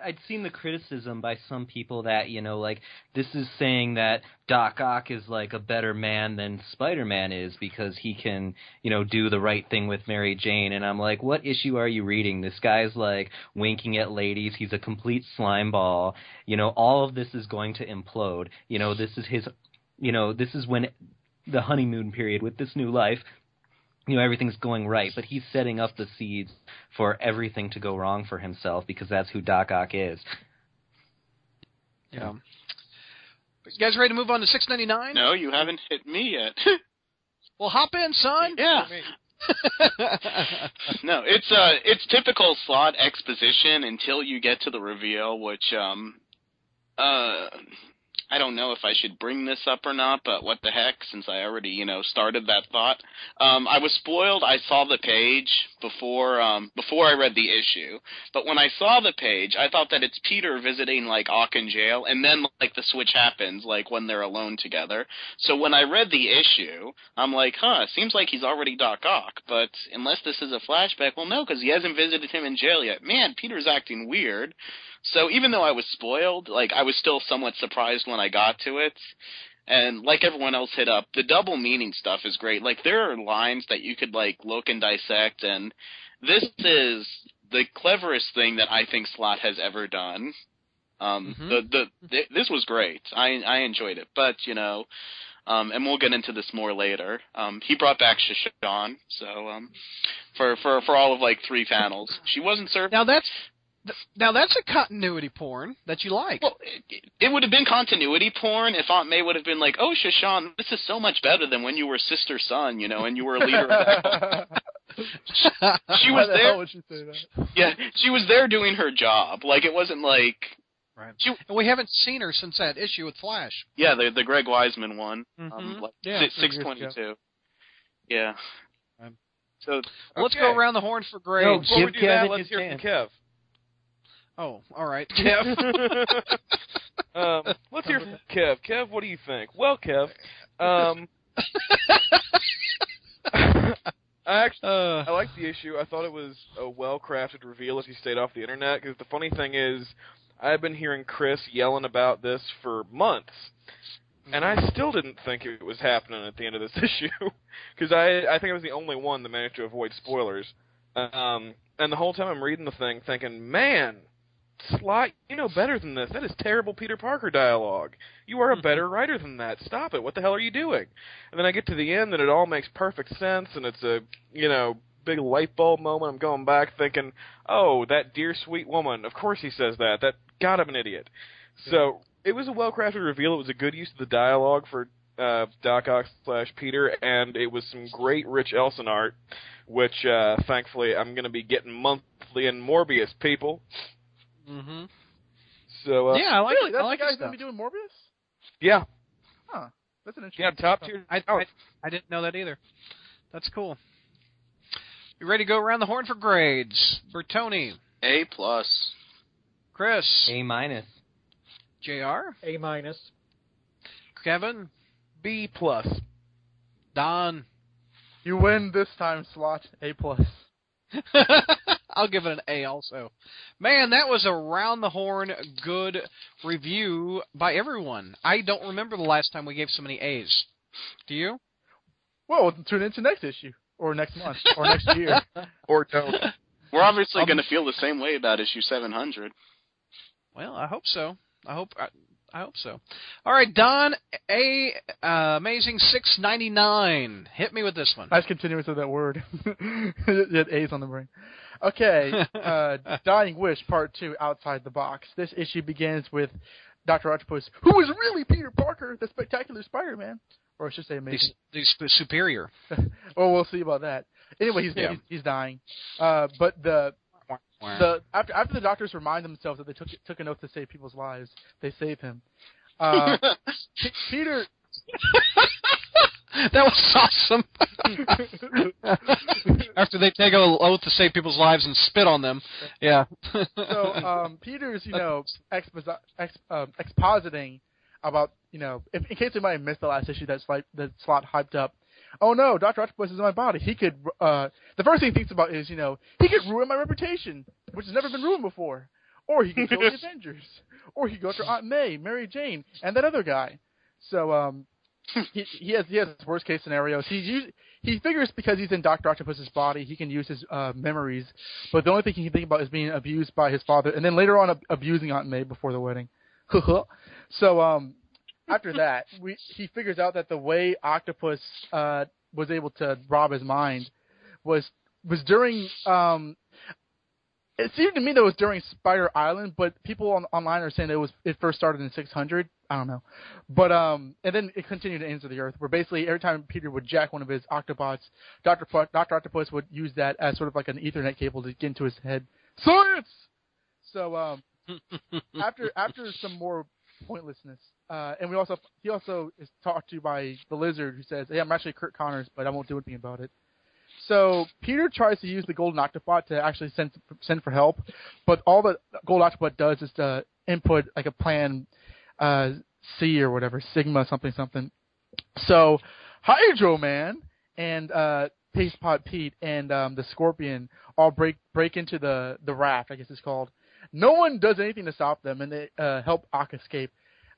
I'd seen the criticism by some people that you know like this is saying that Doc Ock is like a better man than Spider Man is because he can you know do the right thing with Mary Jane and I'm like what issue are you reading? This guy's like winking at ladies. He's a complete slime ball. You know all of this is going to implode. You know this is his. You know this is when the honeymoon period with this new life you know everything's going right, but he's setting up the seeds for everything to go wrong for himself because that's who Doc Ock is. Yeah. You guys ready to move on to six ninety nine? No, you haven't hit me yet. Well, hop in, son. Yeah. no, it's uh it's typical Slott exposition until you get to the reveal, which um uh I don't know if I should bring this up or not, but what the heck, since I already, you know, started that thought. Um I was spoiled. I saw the page before um before I read the issue. But when I saw the page, I thought that it's Peter visiting like in jail and then like the switch happens like when they're alone together. So when I read the issue, I'm like, huh, seems like he's already Doc Ock. But unless this is a flashback, well, no, because he hasn't visited him in jail yet. Man, Peter's acting weird. So even though I was spoiled, like I was still somewhat surprised when I got to it. And like everyone else hit up, the double meaning stuff is great. Like there are lines that you could like look and dissect, and this is the cleverest thing that I think Slott has ever done. Um, Mhm. the, the th- this was great. I I enjoyed it, but you know, um, and we'll get into this more later. Um, he brought back Sha Shan, so um, for for for all of like three panels, she wasn't served. Now that's th- now that's a continuity porn that you like. Well, it, it would have been continuity porn if Aunt May would have been like, "Oh, Sha Shan, this is so much better than when you were sister son, you know, and you were a leader." of that she was the there. hell would you say that? yeah, she was there doing her job. Like it wasn't like Right. She, and we haven't seen her since that issue with Flash. yeah, the the Greg Weisman one, um, Mhm. like Yeah, six twenty two. Yeah. Um, So Let's go around the horn for No, grades. Before we Give do that, let's his hear from. Kev. Oh, all right. Kev. um, let's hear from Kev. Kev, what do you think? Well, Kev, um, I actually Uh, I liked the issue. I thought it was a well-crafted reveal if you stayed off the internet. Because the funny thing is, I've been hearing Chris yelling about this for months, and I still didn't think it was happening at the end of this issue. Because I I think I was the only one that managed to avoid spoilers. Um, and the whole time I'm reading the thing, thinking, man, Slott, you know better than this. That is terrible Peter Parker dialogue. You are a better writer than that. Stop it. What the hell are you doing? And then I get to the end and it all makes perfect sense and it's a, you know, big light bulb moment. I'm going back thinking, oh, that dear sweet woman. Of course he says that. That God, I'm an idiot. So it was a well crafted reveal. It was a good use of the dialogue for uh, Doc Ock slash Peter, and it was some great Rich Elson art, which uh, thankfully I'm going to be getting monthly in Morbius people. Hmm So uh, Yeah, I like really? it. That's I like the his guy's gonna be doing Morbius? yeah, Huh. That's an interesting. yeah, top tier. I, Oh, I I didn't know that either. That's cool. You ready to go around the horn for grades? For Tony, A plus. Chris, A minus. Jr., A minus. Kevin, B plus. Don. You win this time, Slott A plus. I'll give it an A also. Man, that was a round the horn good review by everyone. I don't remember the last time we gave so many A's. Do you? Well, we'll tune into next issue or next month or next year. Or don't. We're obviously Um, going to feel the same way about issue 700. Well, I hope so. I hope I, I hope so. All right, Don, a uh, amazing six ninety nine. Hit me with this one. Nice continuance of that word. had A's on the brain. Okay, uh, Dying Wish Part 2, Outside the Box. This issue begins with Dr. Octopus, who is really Peter Parker, the spectacular Spider-Man. Or I should say The, amazing. the sp- superior. well, we'll see about that. Anyway, he's Yeah. he's, he's dying. Uh, but the the after after the doctors remind themselves that they took took an oath to save people's lives, they save him. Uh, P- Peter that was awesome. After they take an oath to save people's lives and spit on them, yeah. so um, Peter's, you know, exposi- ex, um, expositing about, you know, if, in case we anybody missed the last issue that Slott, that Slott hyped up. Oh no, Doctor Octopus is in my body. He could. Uh, the first thing he thinks about is, you know, he could ruin my reputation, which has never been ruined before. Or he could kill the Avengers. Or he could go after Aunt May, Mary Jane, and that other guy. So um, he he has he has worst case scenarios. He us- he figures because he's in Doctor Octopus's body, he can use his uh, memories. But the only thing he can think about is being abused by his father, and then later on ab- abusing Aunt May before the wedding. so um, after that, we he figures out that the way Octopus uh, was able to rob his mind was was during um. It seemed to me that it was during Spider Island, but people on, online are saying it was it first started in 600. I don't know, but um, and then it continued to Ends of the Earth, where basically every time Peter would jack one of his Octobots, Doctor Doctor Octopus would use that as sort of like an Ethernet cable to get into his head. Science. So um, after after some more pointlessness, uh, and we also he also is talked to by the lizard who says, "Hey, I'm actually Curt Connors, but I won't do anything about it." So Peter tries to use the Golden Octobot to actually send send for help, but all the Golden Octobot does is to input like a plan uh, C or whatever Sigma something something. So Hydro Man and uh, Paste Pot Pete and um, the Scorpion all break break into the the raft, I guess it's called. No one does anything to stop them, and they uh, help Ock escape.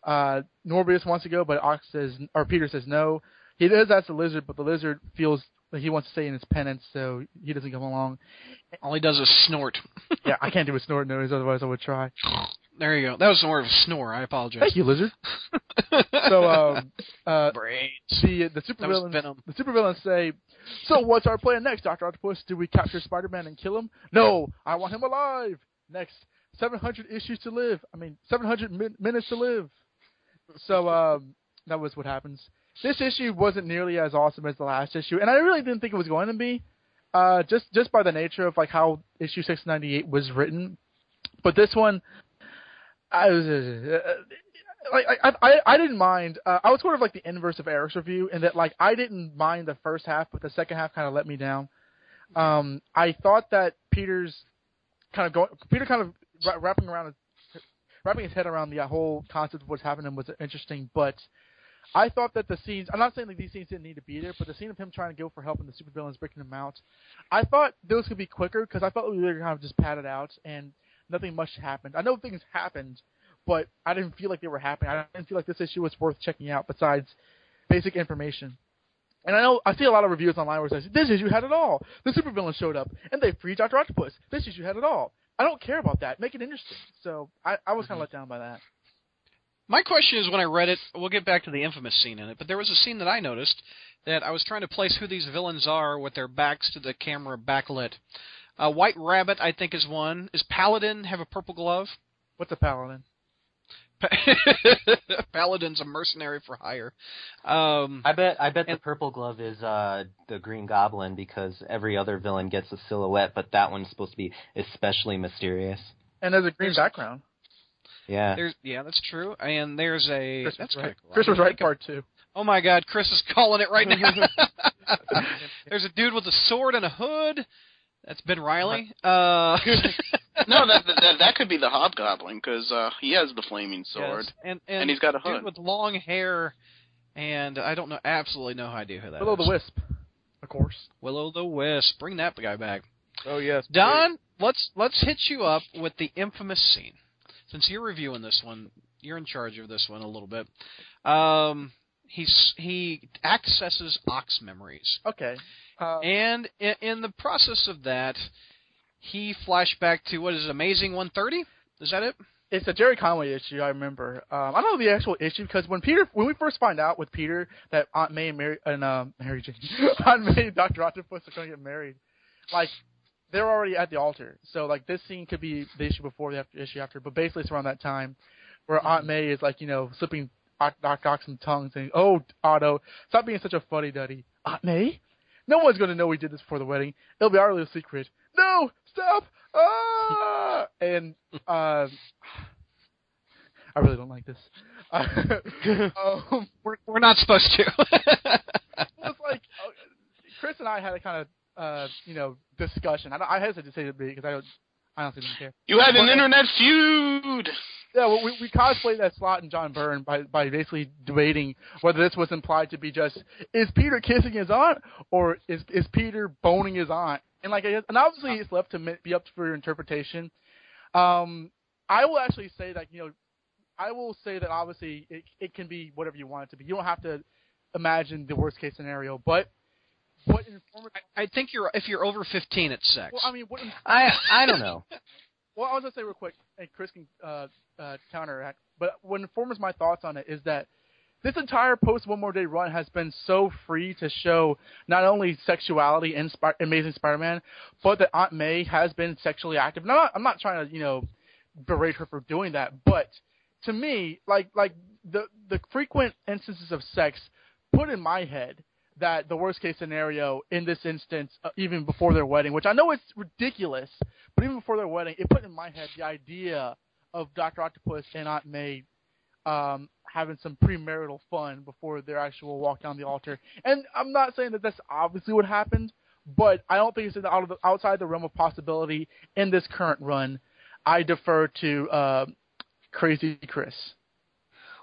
Uh, Morbius wants to go, but Ock says, or Peter says no. He does ask the lizard, but the lizard feels that he wants to stay in his penance, so he doesn't come along. All he does is snort. Yeah, I can't do a snort noise, otherwise I would try. There you go. That was more of a snore. I apologize. Thank you, lizard. So, um, uh, Brains. the the supervillains the supervillains say, "So what's our plan next, Doctor Octopus? Do we capture Spider-Man and kill him? No, I want him alive. Next, 700 issues to live. I mean, 700 min- minutes to live." So um, that was what happens. This issue wasn't nearly as awesome as the last issue, and I really didn't think it was going to be, uh, just just by the nature of like how issue 698 was written. But this one, I was. Uh, like I, I I didn't mind. Uh, I was sort of like the inverse of Eric's review in that like I didn't mind the first half, but the second half kind of let me down. Um, I thought that Peter's kind of going, Peter kind of wrapping around, wrapping his head around the whole concept of what's happening was interesting, but I thought that the scenes. I'm not saying that these scenes didn't need to be there, but the scene of him trying to go for help and the supervillains breaking him out, I thought those could be quicker because I felt we were kind of just padded out and nothing much happened. I know things happened, but I didn't feel like they were happening. I didn't feel like this issue was worth checking out besides basic information. And I know I see a lot of reviews online where it says this issue had it all. The supervillain showed up and they freed Doctor Octopus. This issue had it all. I don't care about that. Make it interesting. So I, I was kind of let down by that. My question is when I read it, we'll get back to the infamous scene in it, but there was a scene that I noticed that I was trying to place who these villains are with their backs to the camera backlit. Uh, White Rabbit, I think, is one. Is Paladin have a purple glove? What's a paladin? Paladin's a mercenary for hire. Um, I bet I bet the purple glove is uh the Green Goblin because every other villain gets a silhouette, but that one's supposed to be especially mysterious. And there's a green There's- background. Yeah. there's yeah, that's true. And there's a Chris that's was right. cool. I Chris was right. Part two. Oh my God, Chris is calling it right now. There's a dude with a sword and a hood. That's Ben Riley. Uh, No, that, that that could be the Hobgoblin because uh, he has the flaming sword. yes, and, and And he's got a hood. with long hair, and I don't know absolutely no idea who that Below is. the wisp, of course. Will o' the Wisp. Bring that guy back. Oh yes, Don, let's let's hit you up with the infamous scene. Since you're reviewing this one, you're in charge of this one a little bit. Um, he's he accesses Ock's memories. Okay. Uh, And in, in the process of that, he flashed back to what is it, Amazing 130? Is that it? it's a Gerry Conway issue. I remember. Um, I don't know the actual issue because when Peter, when we first find out with Peter that Aunt May and Mary and um, Mary Jane, Aunt May and Doctor Octopus are going to get married, like they're already at the altar. So like this scene could be the issue before, the after, issue after, but basically it's around that time where Aunt May is like you know slipping Doc Ock some tongue, saying, "Oh Otto, stop being such a fuddy duddy." Aunt May, no one's going to know we did this before the wedding. It'll be our little secret. No, stop. Ah! And uh, I really don't like this. um, We're, we're not supposed to. it's like uh, Chris and I had a kind of uh, you know discussion. I, don't, I hesitate to say it because I don't. I honestly don't care. You had an But- internet feud. Yeah, well, we we cosplayed that Slott in John Byrne by by basically debating whether this was implied to be just is Peter kissing his aunt or is is Peter boning his aunt, and like I and obviously it's left to be up for your interpretation. Um, I will actually say that you know, I will say that obviously it it can be whatever you want it to be. You don't have to imagine the worst case scenario, but what informative. I think you're if you're over 15, it's sex. Well, I mean, what I I don't know. Well, I was gonna say real quick, and Chris can uh, uh, counteract. But what informs my thoughts on it is that this entire post One More Day run has been so free to show not only sexuality in Amazing Spider-Man, but that Aunt May has been sexually active. I'm not, I'm not trying to you know berate her for doing that, but to me, like like the the frequent instances of sex put in my head that the worst case scenario in this instance, uh, even before their wedding, which I know it's ridiculous, but even before their wedding, it put in my head the idea of Doctor Octopus and Aunt May um, having some premarital fun before their actual walk down the altar. And I'm not saying that that's obviously what happened, but I don't think it's out the, outside the realm of possibility in this current run. I defer to uh, Crazy Chris.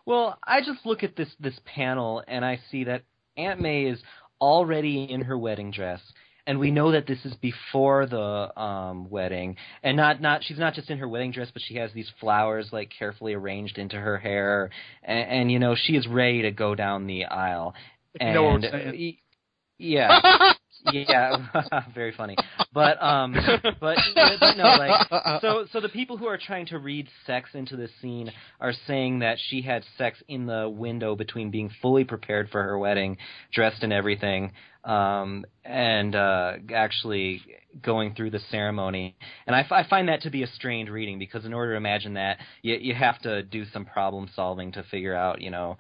Well, I just look at this this panel and I see that Aunt May is already in her wedding dress, and we know that this is before the um wedding, and not not she's not just in her wedding dress, but she has these flowers like carefully arranged into her hair, and, and you know she is ready to go down the aisle. If you and know yeah, yeah, very funny. But um, but, but no, like so so the people who are trying to read sex into this scene are saying that she had sex in the window between being fully prepared for her wedding, dressed and everything, um, and uh, actually going through the ceremony. And I, f- I find that to be a strained reading because in order to imagine that, you you have to do some problem solving to figure out, you know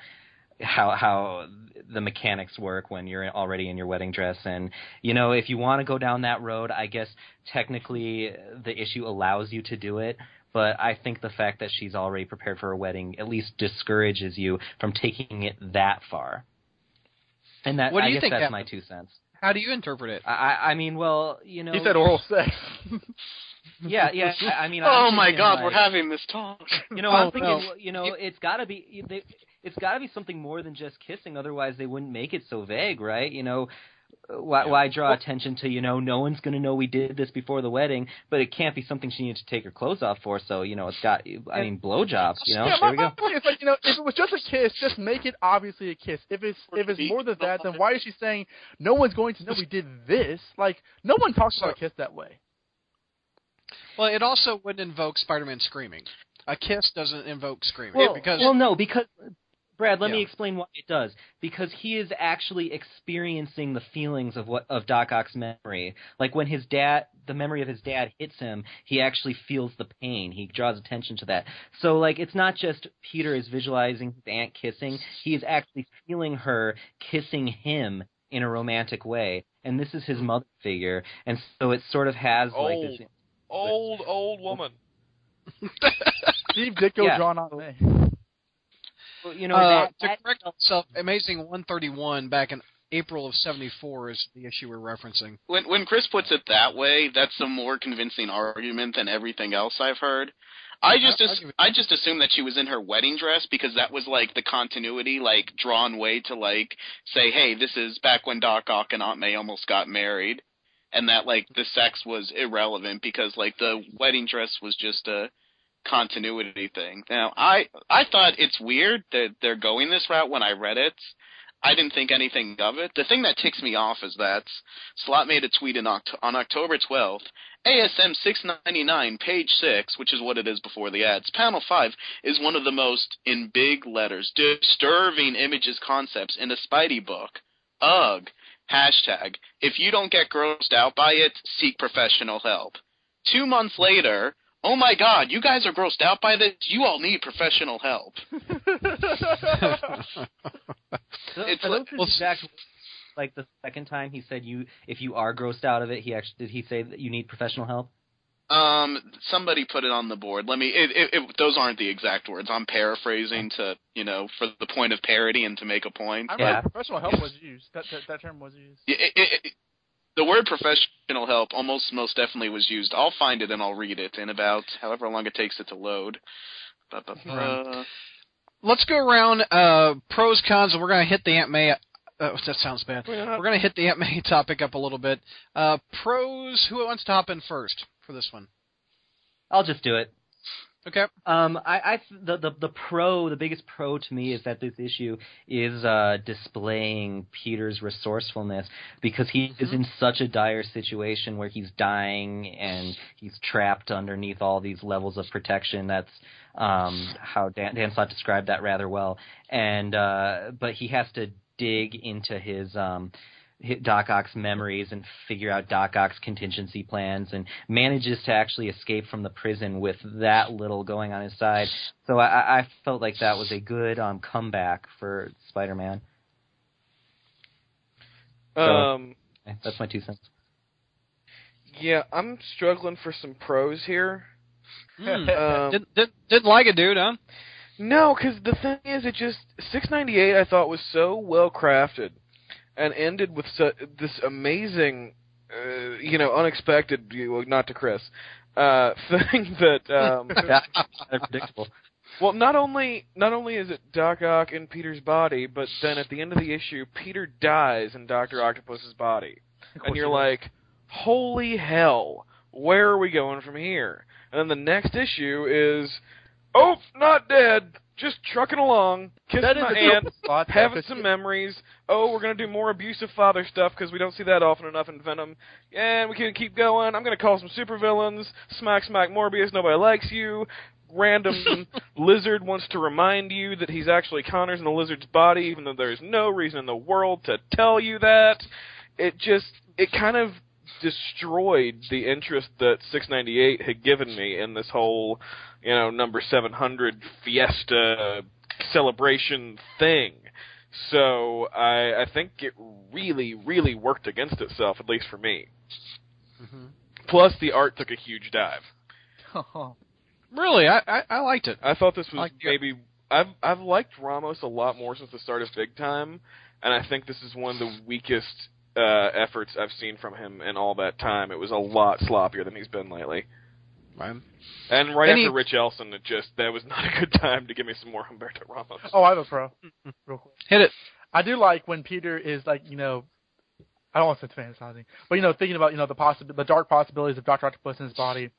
how how the mechanics work when you're already in your wedding dress and you know if you want to go down that road i guess technically uh, the issue allows you to do it but i think the fact that she's already prepared for a wedding at least discourages you from taking it that far and that What do I you guess think that's happened? my two cents How do you interpret it? I, I I mean, well, you know, He said oral sex. yeah, yeah. I I mean, oh I'm my God, like, we're having this talk. You know, Oh, I'm thinking, no. you know, it's got to be, they, it's got to be something more than just kissing. Otherwise, they wouldn't make it so vague, right? You know, uh, why, why draw attention to, you know, no one's going to know we did this before the wedding, but it can't be something she needs to take her clothes off for. So, you know, it's got, I mean, blowjobs. You know, yeah, there my, we go. my point is like you know, if it was just a kiss, just make it obviously a kiss. If it's if it's more than that, then why is she saying no one's going to know we did this? Like no one talks about a kiss that way. Well, it also wouldn't invoke Spider-Man screaming. A kiss doesn't invoke screaming Well, because well, no, because Brad, let me explain why it does. Because he is actually experiencing the feelings of what of Doc Ock's memory. Like when his dad, the memory of his dad hits him, he actually feels the pain. He draws attention to that. So like it's not just Peter is visualizing his aunt kissing. He is actually feeling her kissing him in a romantic way. And this is his hmm. mother figure, and so it sort of has like this. Old, old woman. Steve Ditko Yeah. drawn on me. You know, uh, that, to that- correct myself, Amazing 131 back in April of 74 is the issue we're referencing. When when Chris puts it that way, that's a more convincing argument than everything else I've heard. I just I'll as, give I just assumed that she was in her wedding dress because that was like the continuity, like drawn way to like say, hey, this is back when Doc Ock and Aunt May almost got married, and that like the sex was irrelevant because like the wedding dress was just a continuity thing. Now I I thought it's weird that they're going this route when I read it. I didn't think anything of it. The thing that ticks me off is that Slott made a tweet Oct- on October 12th. ASM 699, page 6, which is what it is before the ads. Panel 5 is one of the most, in big letters, disturbing images concepts in a Spidey book. Ugh. Hashtag. If you don't get grossed out by it, seek professional help. Two months later, oh my god, you guys are grossed out by this? You all need professional help. It's are like- well, exact like the second time he said you if you are grossed out of it he actually did he say that you need professional help Um, somebody put it on the board. Let me. It, it, it, those aren't the exact words. I'm paraphrasing to, you know, for the point of parody and to make a point. I Yeah. professional help was used. That, that that term was used. It, it, it, the word professional help almost most definitely was used. I'll find it and I'll read it in about however long it takes it to load. Ba, ba, ba. Let's go around uh, pros, cons, and we're going to hit the Aunt May. Uh, that sounds bad. We're going to hit the Aunt May topic up a little bit. Uh, pros, who wants to hop in first for this one? i'll just do it Okay. um i i the the the pro the biggest pro to me is that this issue is uh displaying peter's resourcefulness because he is in such a dire situation where he's dying and he's trapped underneath all these levels of protection. That's um how dan dan slott described that rather well. And uh but he has to dig into his um hit Doc Ock's memories and figure out Doc Ock's contingency plans and manages to actually escape from the prison with that little going on his side. So I, I felt like that was a good um, comeback for Spider-Man. Um, That's my two cents. yeah, I'm struggling for some pros here. Hmm. Um, didn't, didn't, didn't like it, dude, huh? No, because the thing is, it just 698 I thought was so well crafted, and ended with su- this amazing, uh, you know, unexpected. Well, not to Chris, uh, thing that. Um, well, not only not only is it Doc Ock in Peter's body, but then at the end of the issue, Peter dies in Doctor Octopus's body. and you're like, "Holy hell, where are we going from here?" And then the next issue is, "Oh, not dead, just trucking along, kissing That my a dope aunt, plot, having some memories. Oh, we're gonna do more abusive father stuff because we don't see that often enough in Venom. And we can keep going. I'm gonna call some supervillains. Smack, smack, Morbius. Nobody likes you. Random lizard wants to remind you that he's actually Connors in the lizard's body, even though there's no reason in the world to tell you that. It just, it kind of destroyed the interest that 698 had given me in this whole, you know, number 700 fiesta celebration thing. So I, I think it really, really worked against itself, at least for me. Plus, the art took a huge dive. Really, I, I, I liked it. I thought this was Like- maybe I've I've liked Ramos a lot more since the start of Big Time, and I think this is one of the weakest uh, efforts I've seen from him in all that time. It was a lot sloppier than he's been lately. Right. And right Any- after Rich Elson, it just that was not a good time to give me some more Humberto Ramos. Oh, I have a pro. Real quick. Hit it. I do like when Peter is like, you know, I don't want to say fantasizing, but you know, thinking about you know the possible, the dark possibilities of Doctor Octopus in his body,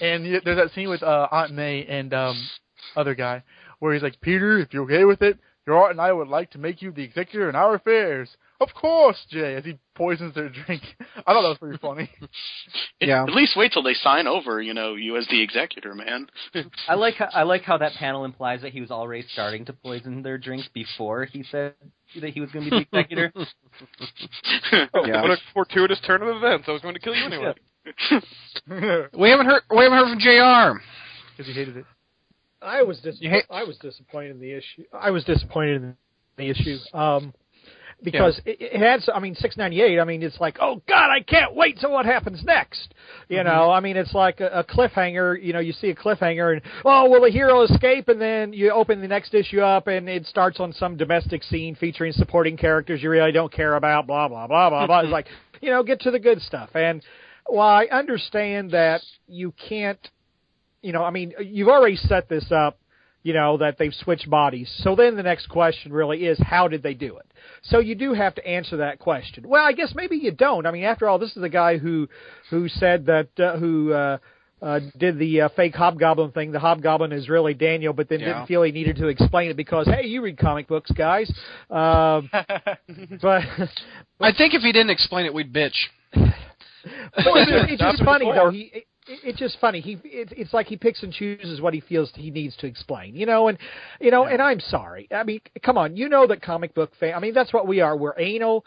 and y- there's that scene with uh, Aunt May and um other guy where he's like, Peter, if you're okay with it, your aunt and I would like to make you the executor in our affairs. Of course, Jay, as he poisons their drink. I thought that was pretty funny. Yeah. At least wait till they sign over, you know, you as the executor, man. I like how, I like how that panel implies that he was already starting to poison their drinks before he said that he was going to be the executor. Oh, Yeah. What a fortuitous turn of events! I was going to kill you anyway. We haven't heard. We haven't heard from Jr. Because he hated it. I was dis- hate- I was disappointed in the issue. I was disappointed in the issue. Um, because it, it had, s- I mean, 698. I mean, it's like, oh God, I can't wait till what happens next. You mm-hmm. know, I mean, it's like a, a cliffhanger. You know, you see a cliffhanger, and oh, will the hero escape? And then you open the next issue up, and it starts on some domestic scene featuring supporting characters you really don't care about. Blah blah blah blah blah. It's mm-hmm. like, you know, get to the good stuff. And while I understand that you can't you know, I mean, you've already set this up, you know, that they've switched bodies. So then the next question really is, how did they do it? So you do have to answer that question. Well, I guess maybe you don't. I mean, after all, this is the guy who, who said that, uh, who, uh, uh, did the uh, fake hobgoblin thing. The hobgoblin is really Daniel, but then Yeah. didn't feel he needed to explain it because, hey, you read comic books, guys. Um, but I think if he didn't explain it, we'd bitch. well, it's, it's just funny though. He it, it's just funny. He it, it's like he picks and chooses what he feels he needs to explain. You know, and you know, and I'm sorry. I mean, come on. You know that comic book fan. I mean, that's what we are. We're anal.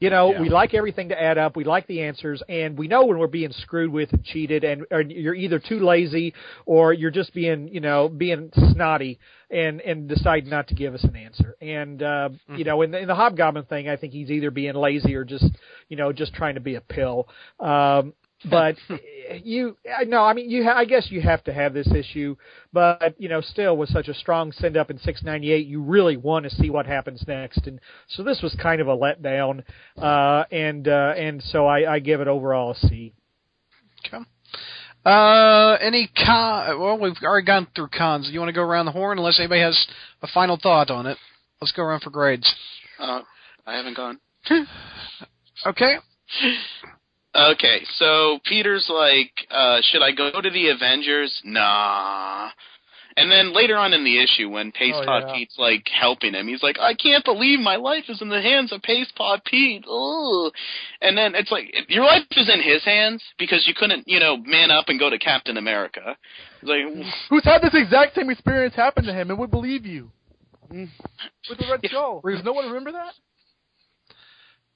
You know, Yeah. we like everything to add up. We like the answers, and we know when we're being screwed with and cheated, and or you're either too lazy or you're just being, you know, being snotty and and decide not to give us an answer. And uh, you know, in the, in the hobgoblin thing, I think he's either being lazy or just, you know, just trying to be a pill. Um, but you, no, I mean, you, ha- I guess you have to have this issue, but you know, still with such a strong send up in 698, you really want to see what happens next, and so this was kind of a letdown, uh, and uh, and so I, I give it overall a C. Okay. Uh, any con? Well, we've already gone through cons. You want to go around the horn, unless anybody has a final thought on it. Let's go around for grades. Uh, I haven't gone. Okay. Okay, so Peter's like, uh, should I go to the Avengers? Nah. And then later on in the issue, when Paste Oh, Pot yeah. Pete's like helping him, he's like, I can't believe my life is in the hands of Paste Pot Pete. Ugh. And then it's like, your life is in his hands because you couldn't, you know, man up and go to Captain America. It's like, Who's had this exact same experience happen to him and would believe you? With the Red Skull. Does no one remember that?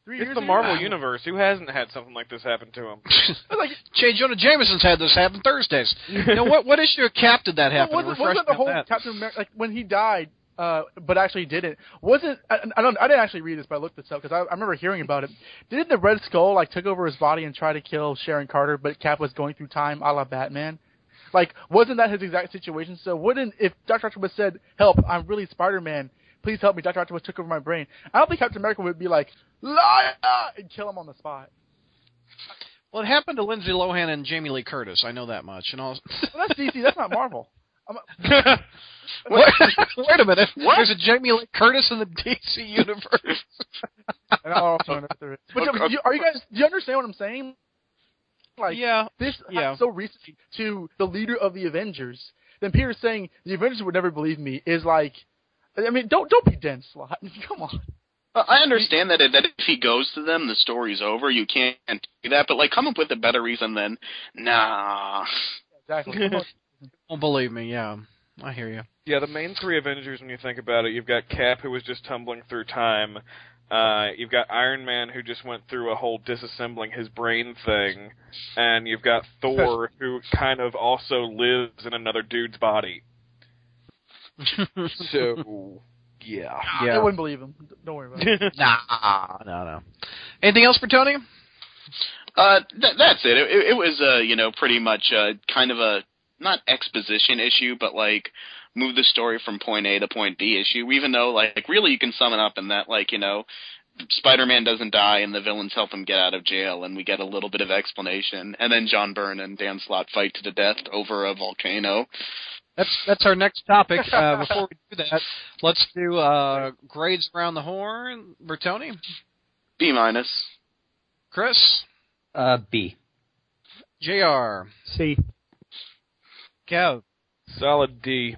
Three It's years the ago? Marvel universe. Who hasn't had something like this happen to him? Like, J. Jonah Jameson's had this happen Thursdays. you know what? What issue of Cap did that happen? wasn't, wasn't the whole that. Captain America like when he died? Uh, but actually didn't. Wasn't I, I don't I didn't actually read this, but I looked this up because I, I remember hearing about it. Didn't the Red Skull like took over his body and try to kill Sharon Carter, but Cap was going through time, a la Batman? Like, wasn't that his exact situation? So wouldn't if Doctor Octopus said, "Help! I'm really Spider-Man. Please help me." Doctor Octopus took over my brain. I don't think Captain America would be like, "Liar!" and kill him on the spot. Well, it happened to Lindsay Lohan and Jamie Lee Curtis. I know that much. And all. Well, that's DC. That's not Marvel. I'm, Wait, wait a minute. What? There's a Jamie Lee Curtis in the DC universe. and I also know there is. But Okay. you, are you guys? Do you understand what I'm saying? Like, yeah. this Yeah. so recently to the leader of the Avengers. Then Peter saying the Avengers would never believe me is like, I mean, don't don't be dense, Slott. Come on. Well, I understand that that if he goes to them, the story's over. You can't do that, but like, come up with a better reason than, nah. Exactly. Don't believe me. Yeah, I hear you. Yeah, the main three Avengers, when you think about it, you've got Cap, who was just tumbling through time. Uh, you've got Iron Man, who just went through a whole disassembling his brain thing, and you've got Thor, who kind of also lives in another dude's body. So, yeah. I Yeah. wouldn't believe him. Don't worry about it. Nah, no, no. Anything else for Tony? Uh, th- that's it. It, it was, uh, you know, pretty much uh, kind of a not exposition issue, but like move the story from point A to point B issue. Even though, like, really, you can sum it up in that, like, you know, Spider-Man doesn't die and the villains help him get out of jail, and we get a little bit of explanation, and then John Byrne and Dan Slott fight to the death over a volcano. That's that's our next topic. Uh, before we do that, let's do uh, grades around the horn. Bertoni, B minus. Chris, Uh, B. Jr., C. Kev, Solid D.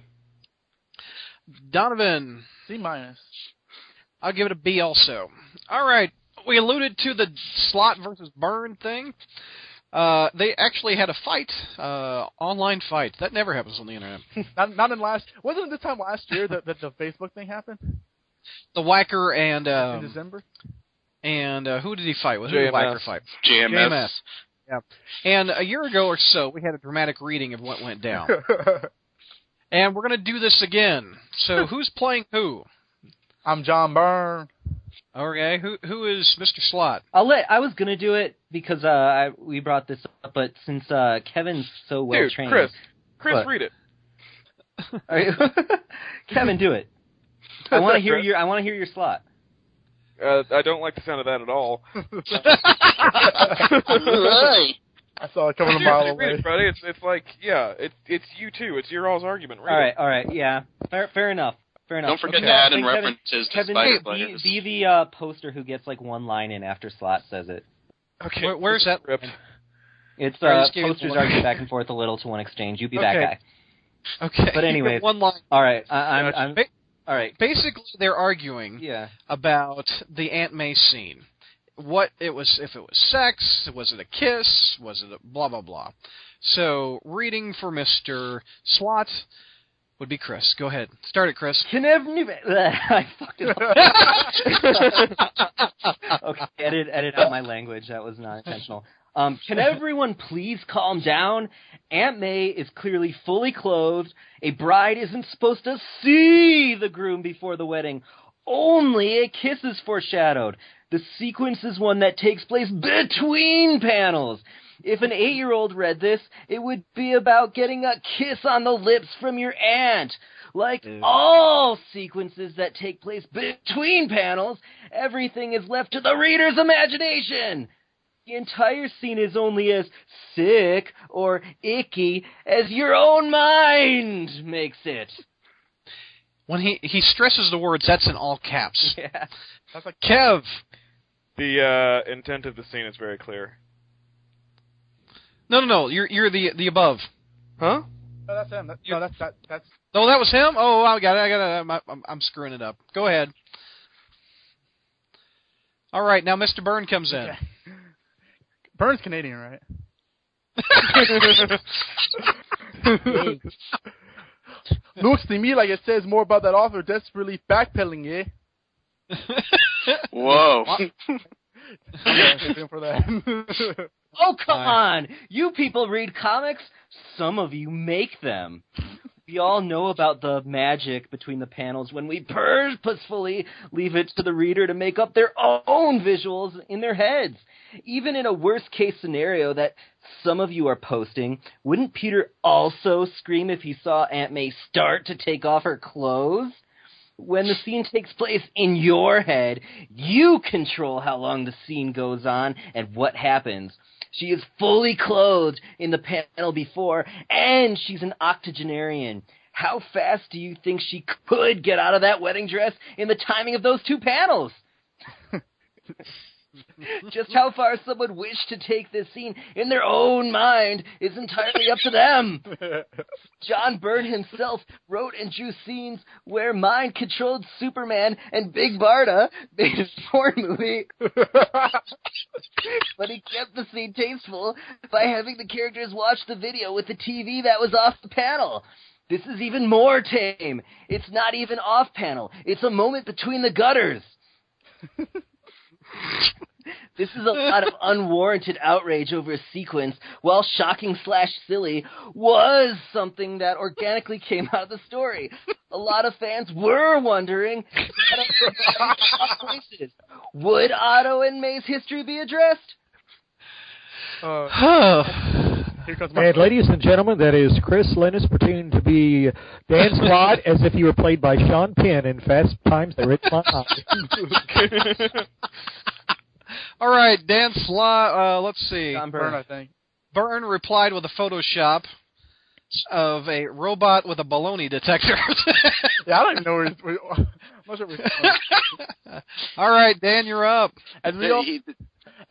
Donovan. C minus. I'll give it a B also. All right. We alluded to the Slott versus Byrne thing. Uh, they actually had a fight, uh, online fight. That never happens on the internet. Not not in last. Wasn't it this time last year that, that the Facebook thing happened The Wacker and in um, December? and uh, who did he fight? Was it the Wacker fight? JMS. JMS. Yeah. And a year ago or so, we had a dramatic reading of what went down. and we're going to do this again. So who's playing who? I'm John Byrne. Okay, who who is Mr. Slott? I'll let. I was gonna do it because uh, I, we brought this up, but since uh, Kevin's so well Dude, trained, Chris. Chris, What? read it. Are Kevin, do it. I want to hear your. I want to hear your Slott. Uh, I don't like the sound of that at all. I saw it coming a mile Seriously, read away. it, buddy. It's it's like yeah, it's it's you too. It's your all's argument. Read All it. right, all right, yeah, fair, fair enough, fair enough. Don't forget Okay. to add in Kevin, references to Kevin, Spider be, be the uh, poster who gets like one line in after Slott says it. Okay. Where- where's that? Script. It's All right, uh, just give me posters one. argue back and forth a little to one exchange. You be that guy. Okay. But anyways. one line. All right, I, I'm, I'm. Ba- All right, Basically, they're arguing yeah. about the Aunt May scene. What it was, if it was sex, was it a kiss, was it a blah blah blah. So, reading for Mister Slott would be Chris. Go ahead, start it, Chris. Can ever I fucked it up. okay, edit edit out my language. That was not intentional. Um, can everyone please calm down? Aunt May is clearly fully clothed. A bride isn't supposed to see the groom before the wedding. Only a kiss is foreshadowed. The sequence is one that takes place between panels. If an eight year old read this, it would be about getting a kiss on the lips from your aunt. Like all sequences that take place between panels, everything is left to the reader's imagination. The entire scene is only as sick or icky as your own mind makes it. When he he stresses the words, that's in all caps. Yeah. That's like Kev, The uh, intent of the scene is very clear. No, no, no, you're you're the the above. Huh? no, that's him. That, no, that's that. That's Oh, that was him. Oh, I got it. I got it. I'm, I'm, I'm screwing it up. Go ahead. All right, now Mr. Byrne comes in. okay. Byrne's Canadian, right? Looks to me like it says more about that author desperately backpedaling, eh? Whoa. I'm gonna hit him for that. Oh, come on! You people read comics? Some of you make them. We all know about the magic between the panels when we purposefully leave it to the reader to make up their own visuals in their heads. Even in a worst case scenario that some of you are posting, wouldn't Peter also scream if he saw Aunt May start to take off her clothes? When the scene takes place in your head, you control how long the scene goes on and what happens. She is fully clothed in the panel before, and she's an octogenarian. How fast do you think she could get out of that wedding dress in the timing of those two panels? Just how far someone wished to take this scene in their own mind is entirely up to them. John Byrne himself wrote and drew scenes where mind controlled Superman and Big Barda made a porn movie. but he kept the scene tasteful by having the characters watch the video with the TV that was off the panel. This is even more tame. It's not even off panel. It's a moment between the gutters. This is a lot of unwarranted outrage over a sequence, while shocking slash silly was something that organically came out of the story. A lot of fans were wondering. Would Otto and May's history be addressed? Uh, here comes my And ladies and gentlemen, that is Chris Lennis pretending to be Dan Slott as if he were played by Sean Penn in Fast Times at Ridgemont High. All right, Dan Slott. Uh, let's see. John Byrne, I think. Burton replied with a Photoshop of a robot with a baloney detector. Yeah, I don't even know where. He's, where I'm not sure where. All right, Dan, you're up. As we all,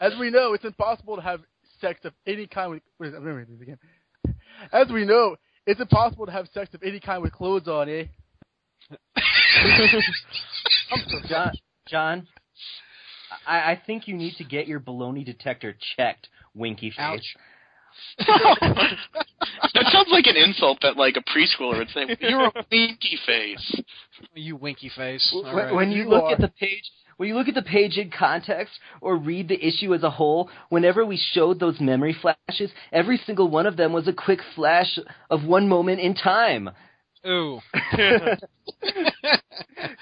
as we know, it's impossible to have sex of any kind with. Wait, let me read this again. As we know, it's impossible to have sex of any kind with clothes on, eh? John, John, I, I think you need to get your baloney detector checked, winky face. Ouch. that sounds like an insult that like a preschooler would say. You're a winky face. You winky face. When, right. when you You look are. at the page, when you look at the page in context or read the issue as a whole, whenever we showed those memory flashes, every single one of them was a quick flash of one moment in time. Ooh.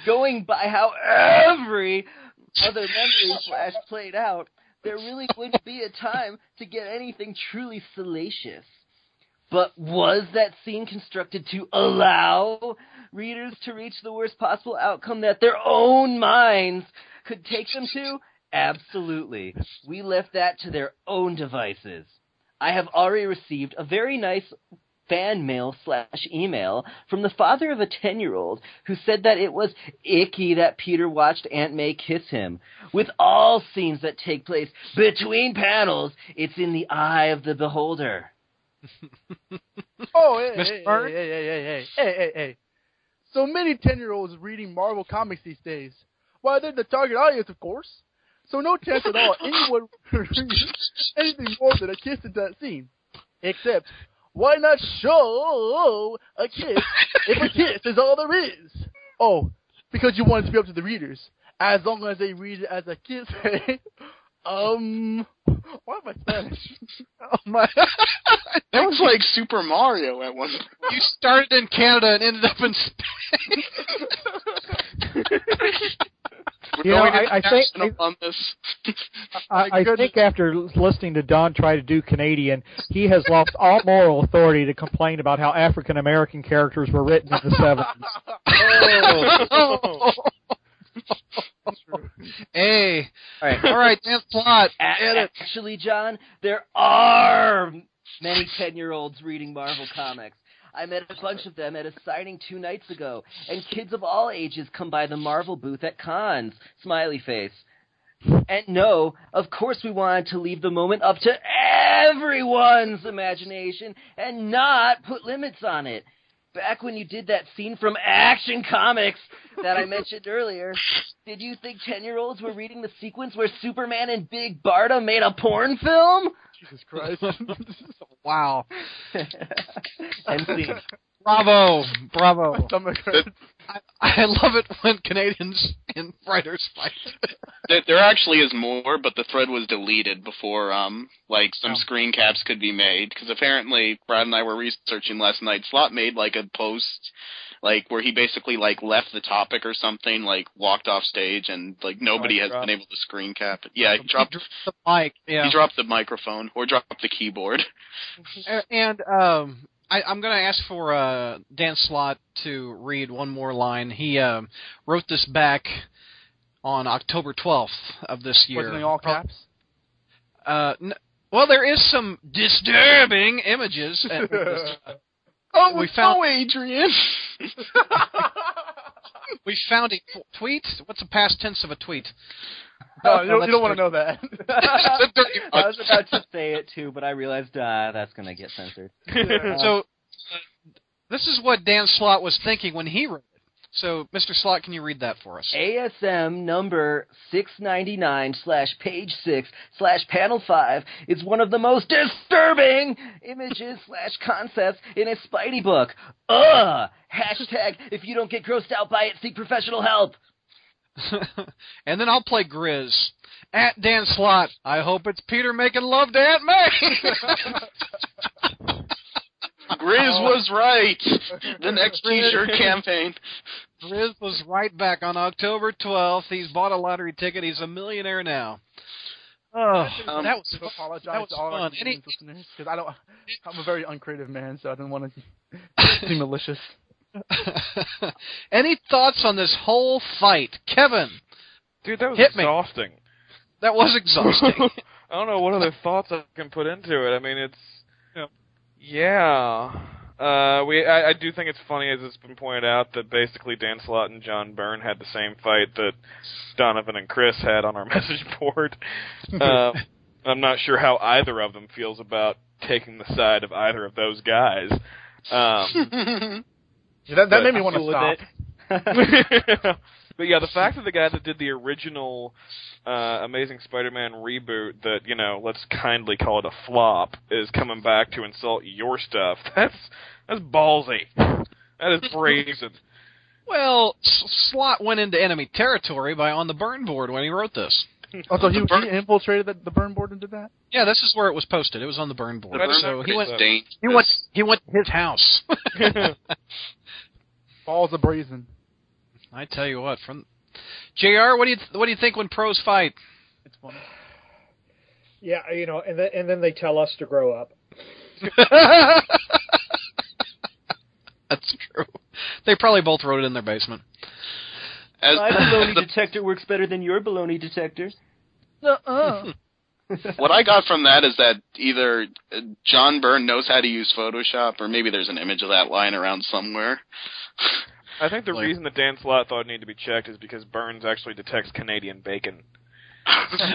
Going by how every other memory flash played out, there really wouldn't be a time to get anything truly salacious. But was that scene constructed to allow readers to reach the worst possible outcome that their own minds could take them to? Absolutely. We left that to their own devices. I have already received a very nice fan mail slash email from the father of a 10 year old who said that it was icky that Peter watched Aunt May kiss him. With all scenes that take place between panels, it's in the eye of the beholder. Oh, hey, Mr. hey, hey, hey, hey, hey, hey, hey, hey. So many ten-year-olds reading Marvel comics these days. Why, they're the target audience, of course. So no chance at all anyone would read anything more than a kiss in that scene. Except, why not show a kiss if a kiss is all there is? Oh, because you want it to be up to the readers. As long as they read it as a kiss. um, why am I Spanish? Oh my! That was like Super Mario at one point. you started in Canada and ended up in Spain. We're You know, I- I think- on this. I, I think after listening to Don try to do Canadian, he has lost all moral authority to complain about how African American characters were written in the seventies. Oh. hey, All right. all right, Dan Slott. A- Actually, John, there are many 10 year olds reading Marvel comics. I met a bunch of them at a signing two nights ago, and kids of all ages come by the Marvel booth at cons. Smiley face. And no, of course we wanted to leave the moment up to everyone's imagination and not put limits on it. Back when you did that scene from Action Comics that I mentioned earlier, did you think 10 year olds were reading the sequence where Superman and Big Barda made a porn film? Jesus Christ. Wow. and scene. Bravo, bravo. I, I love it when Canadians and writers fight. There, there actually is more, but the thread was deleted before um like some Oh. screen caps could be made because apparently Brad and I were researching last night. Slott made like a post like where he basically like left the topic or something, like walked off stage and like nobody Oh, has dropped- been able to screen cap it. Yeah, he dropped the mic. Yeah. he dropped the microphone or dropped the keyboard. And um, I, I'm going to ask for uh, Dan Slott to read one more line. He um, wrote this back on October 12th of this year. Wasn't in all caps? Uh, n- well, there is some disturbing images. at Oh, We found- Adrian. we found a tweet. What's the past tense of a tweet? No, you don't, you don't want to know that. I was about to say it too, but I realized uh, that's gonna get censored. So, uh, this is what Dan Slott was thinking when he wrote it. So, Mr. Slott, can you read that for us? ASM number 699 slash page 6 slash panel 5 is one of the most disturbing images slash concepts in a Spidey book. Ugh! Hashtag if you don't get grossed out by it, seek professional help. and then I'll play Grizz. At Dan Slott, I hope it's Peter making love to Aunt May. Grizz was right. The next T-shirt campaign. Grizz was right back on October 12th. He's bought a lottery ticket. He's a millionaire now. Oh, Um, that was to that was to all fun. Any- listeners because I don't. I'm a very uncreative man, so I didn't want to be malicious. Any thoughts on this whole fight, Kevin? Dude, that was Hit me. exhausting. That was exhausting. I don't know what other thoughts I can put into it. I mean, it's yeah. Uh, we I, I do think it's funny as it's been pointed out that basically Dan Slott and John Byrne had the same fight that Donovan and Chris had on our message board. Uh, I'm not sure how either of them feels about taking the side of either of those guys. Um, Yeah, that that made me I want to feel stop. with but yeah, the fact that the guy that did the original uh, Amazing Spider-Man reboot, that you know, let's kindly call it a flop, is coming back to insult your stuff. That's that's ballsy. That is brazen. well, S- Slott went into enemy territory by on the Byrne board when he wrote this. Oh, so he, Byrne- he infiltrated the, the Byrne board and did that? Yeah, this is where it was posted. It was on the Byrne board. The Byrne so he went. He went. He went to his house. Balls of brazen. I tell you what. From Jr. What do you what do you think when pros fight? It's funny. Yeah, you know, and then and then they tell us to grow up. That's true. They probably both wrote it in their basement. As, My baloney the, detector works better than your baloney detector. Uh-uh. what I got from that is that either uh, John Byrne knows how to use Photoshop, or maybe there's an image of that lying around somewhere. I think the Like- reason that Dan Slott thought it needed to be checked is because Byrne's actually detects Canadian bacon.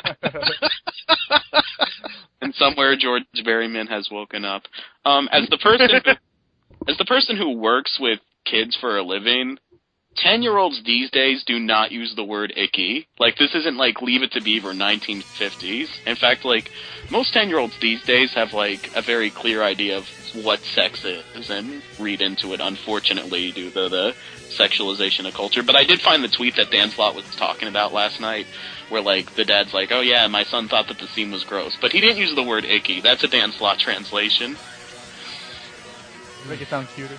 and somewhere George Berryman has woken up. Um, as the person, who, as the person who works with kids for a living, ten year olds these days do not use the word icky. Like this isn't like Leave It to Beaver 1950s. In fact, like most ten year olds these days have like a very clear idea of what sex is and read into it. Unfortunately, due to the sexualization of culture. But I did find the tweet that Dan Slott was talking about last night, where like the dad's like, "Oh yeah, my son thought that the scene was gross," but he didn't use the word icky. That's a Dan Slott translation. Make it sound cuter.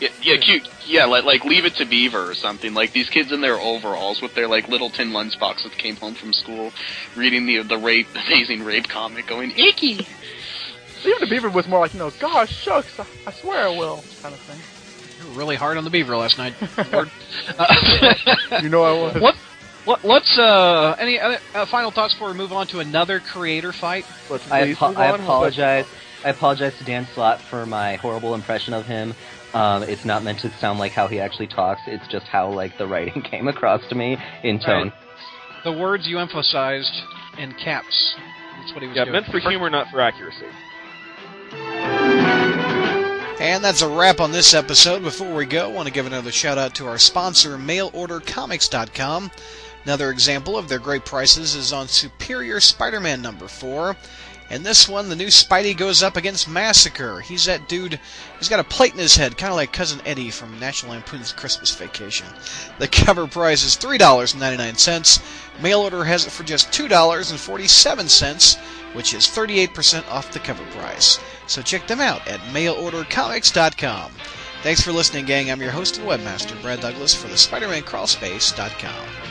Yeah, yeah, cute. Yeah, like like Leave It to Beaver or something. Like these kids in their overalls with their like little tin lunchbox that came home from school, reading the the rape amazing rape comic, going icky. Even the beaver was more like, you know, gosh, shucks, I, I swear I will, kind of thing. You were really hard on the beaver last night. Uh, You know I was. what? What? Let's. Uh, any other uh, final thoughts before we move on to another creator fight? Let's I, please apo- I apologize. I apologize to Dan Slott for my horrible impression of him. Um, it's not meant to sound like how he actually talks. It's just how like the writing came across to me in tone. The words you emphasized in caps. That's what he was Yeah, doing. meant for humor, not for accuracy. And that's a wrap on this episode. Before we go, I want to give another shout out to our sponsor, MailOrderComics.com. Another example of their great prices is on Superior Spider Man number 4. And this one, the new Spidey goes up against Massacre. He's that dude, he's got a plate in his head, kind of like Cousin Eddie from National Lampoon's Christmas Vacation. The cover price is $3.99. Mail order has it for just $2.47, which is 38% off the cover price. So check them out at mailordercomics.com. Thanks for listening, gang. I'm your host and webmaster, Brad Douglas, for the SpiderManCrawlspace.com.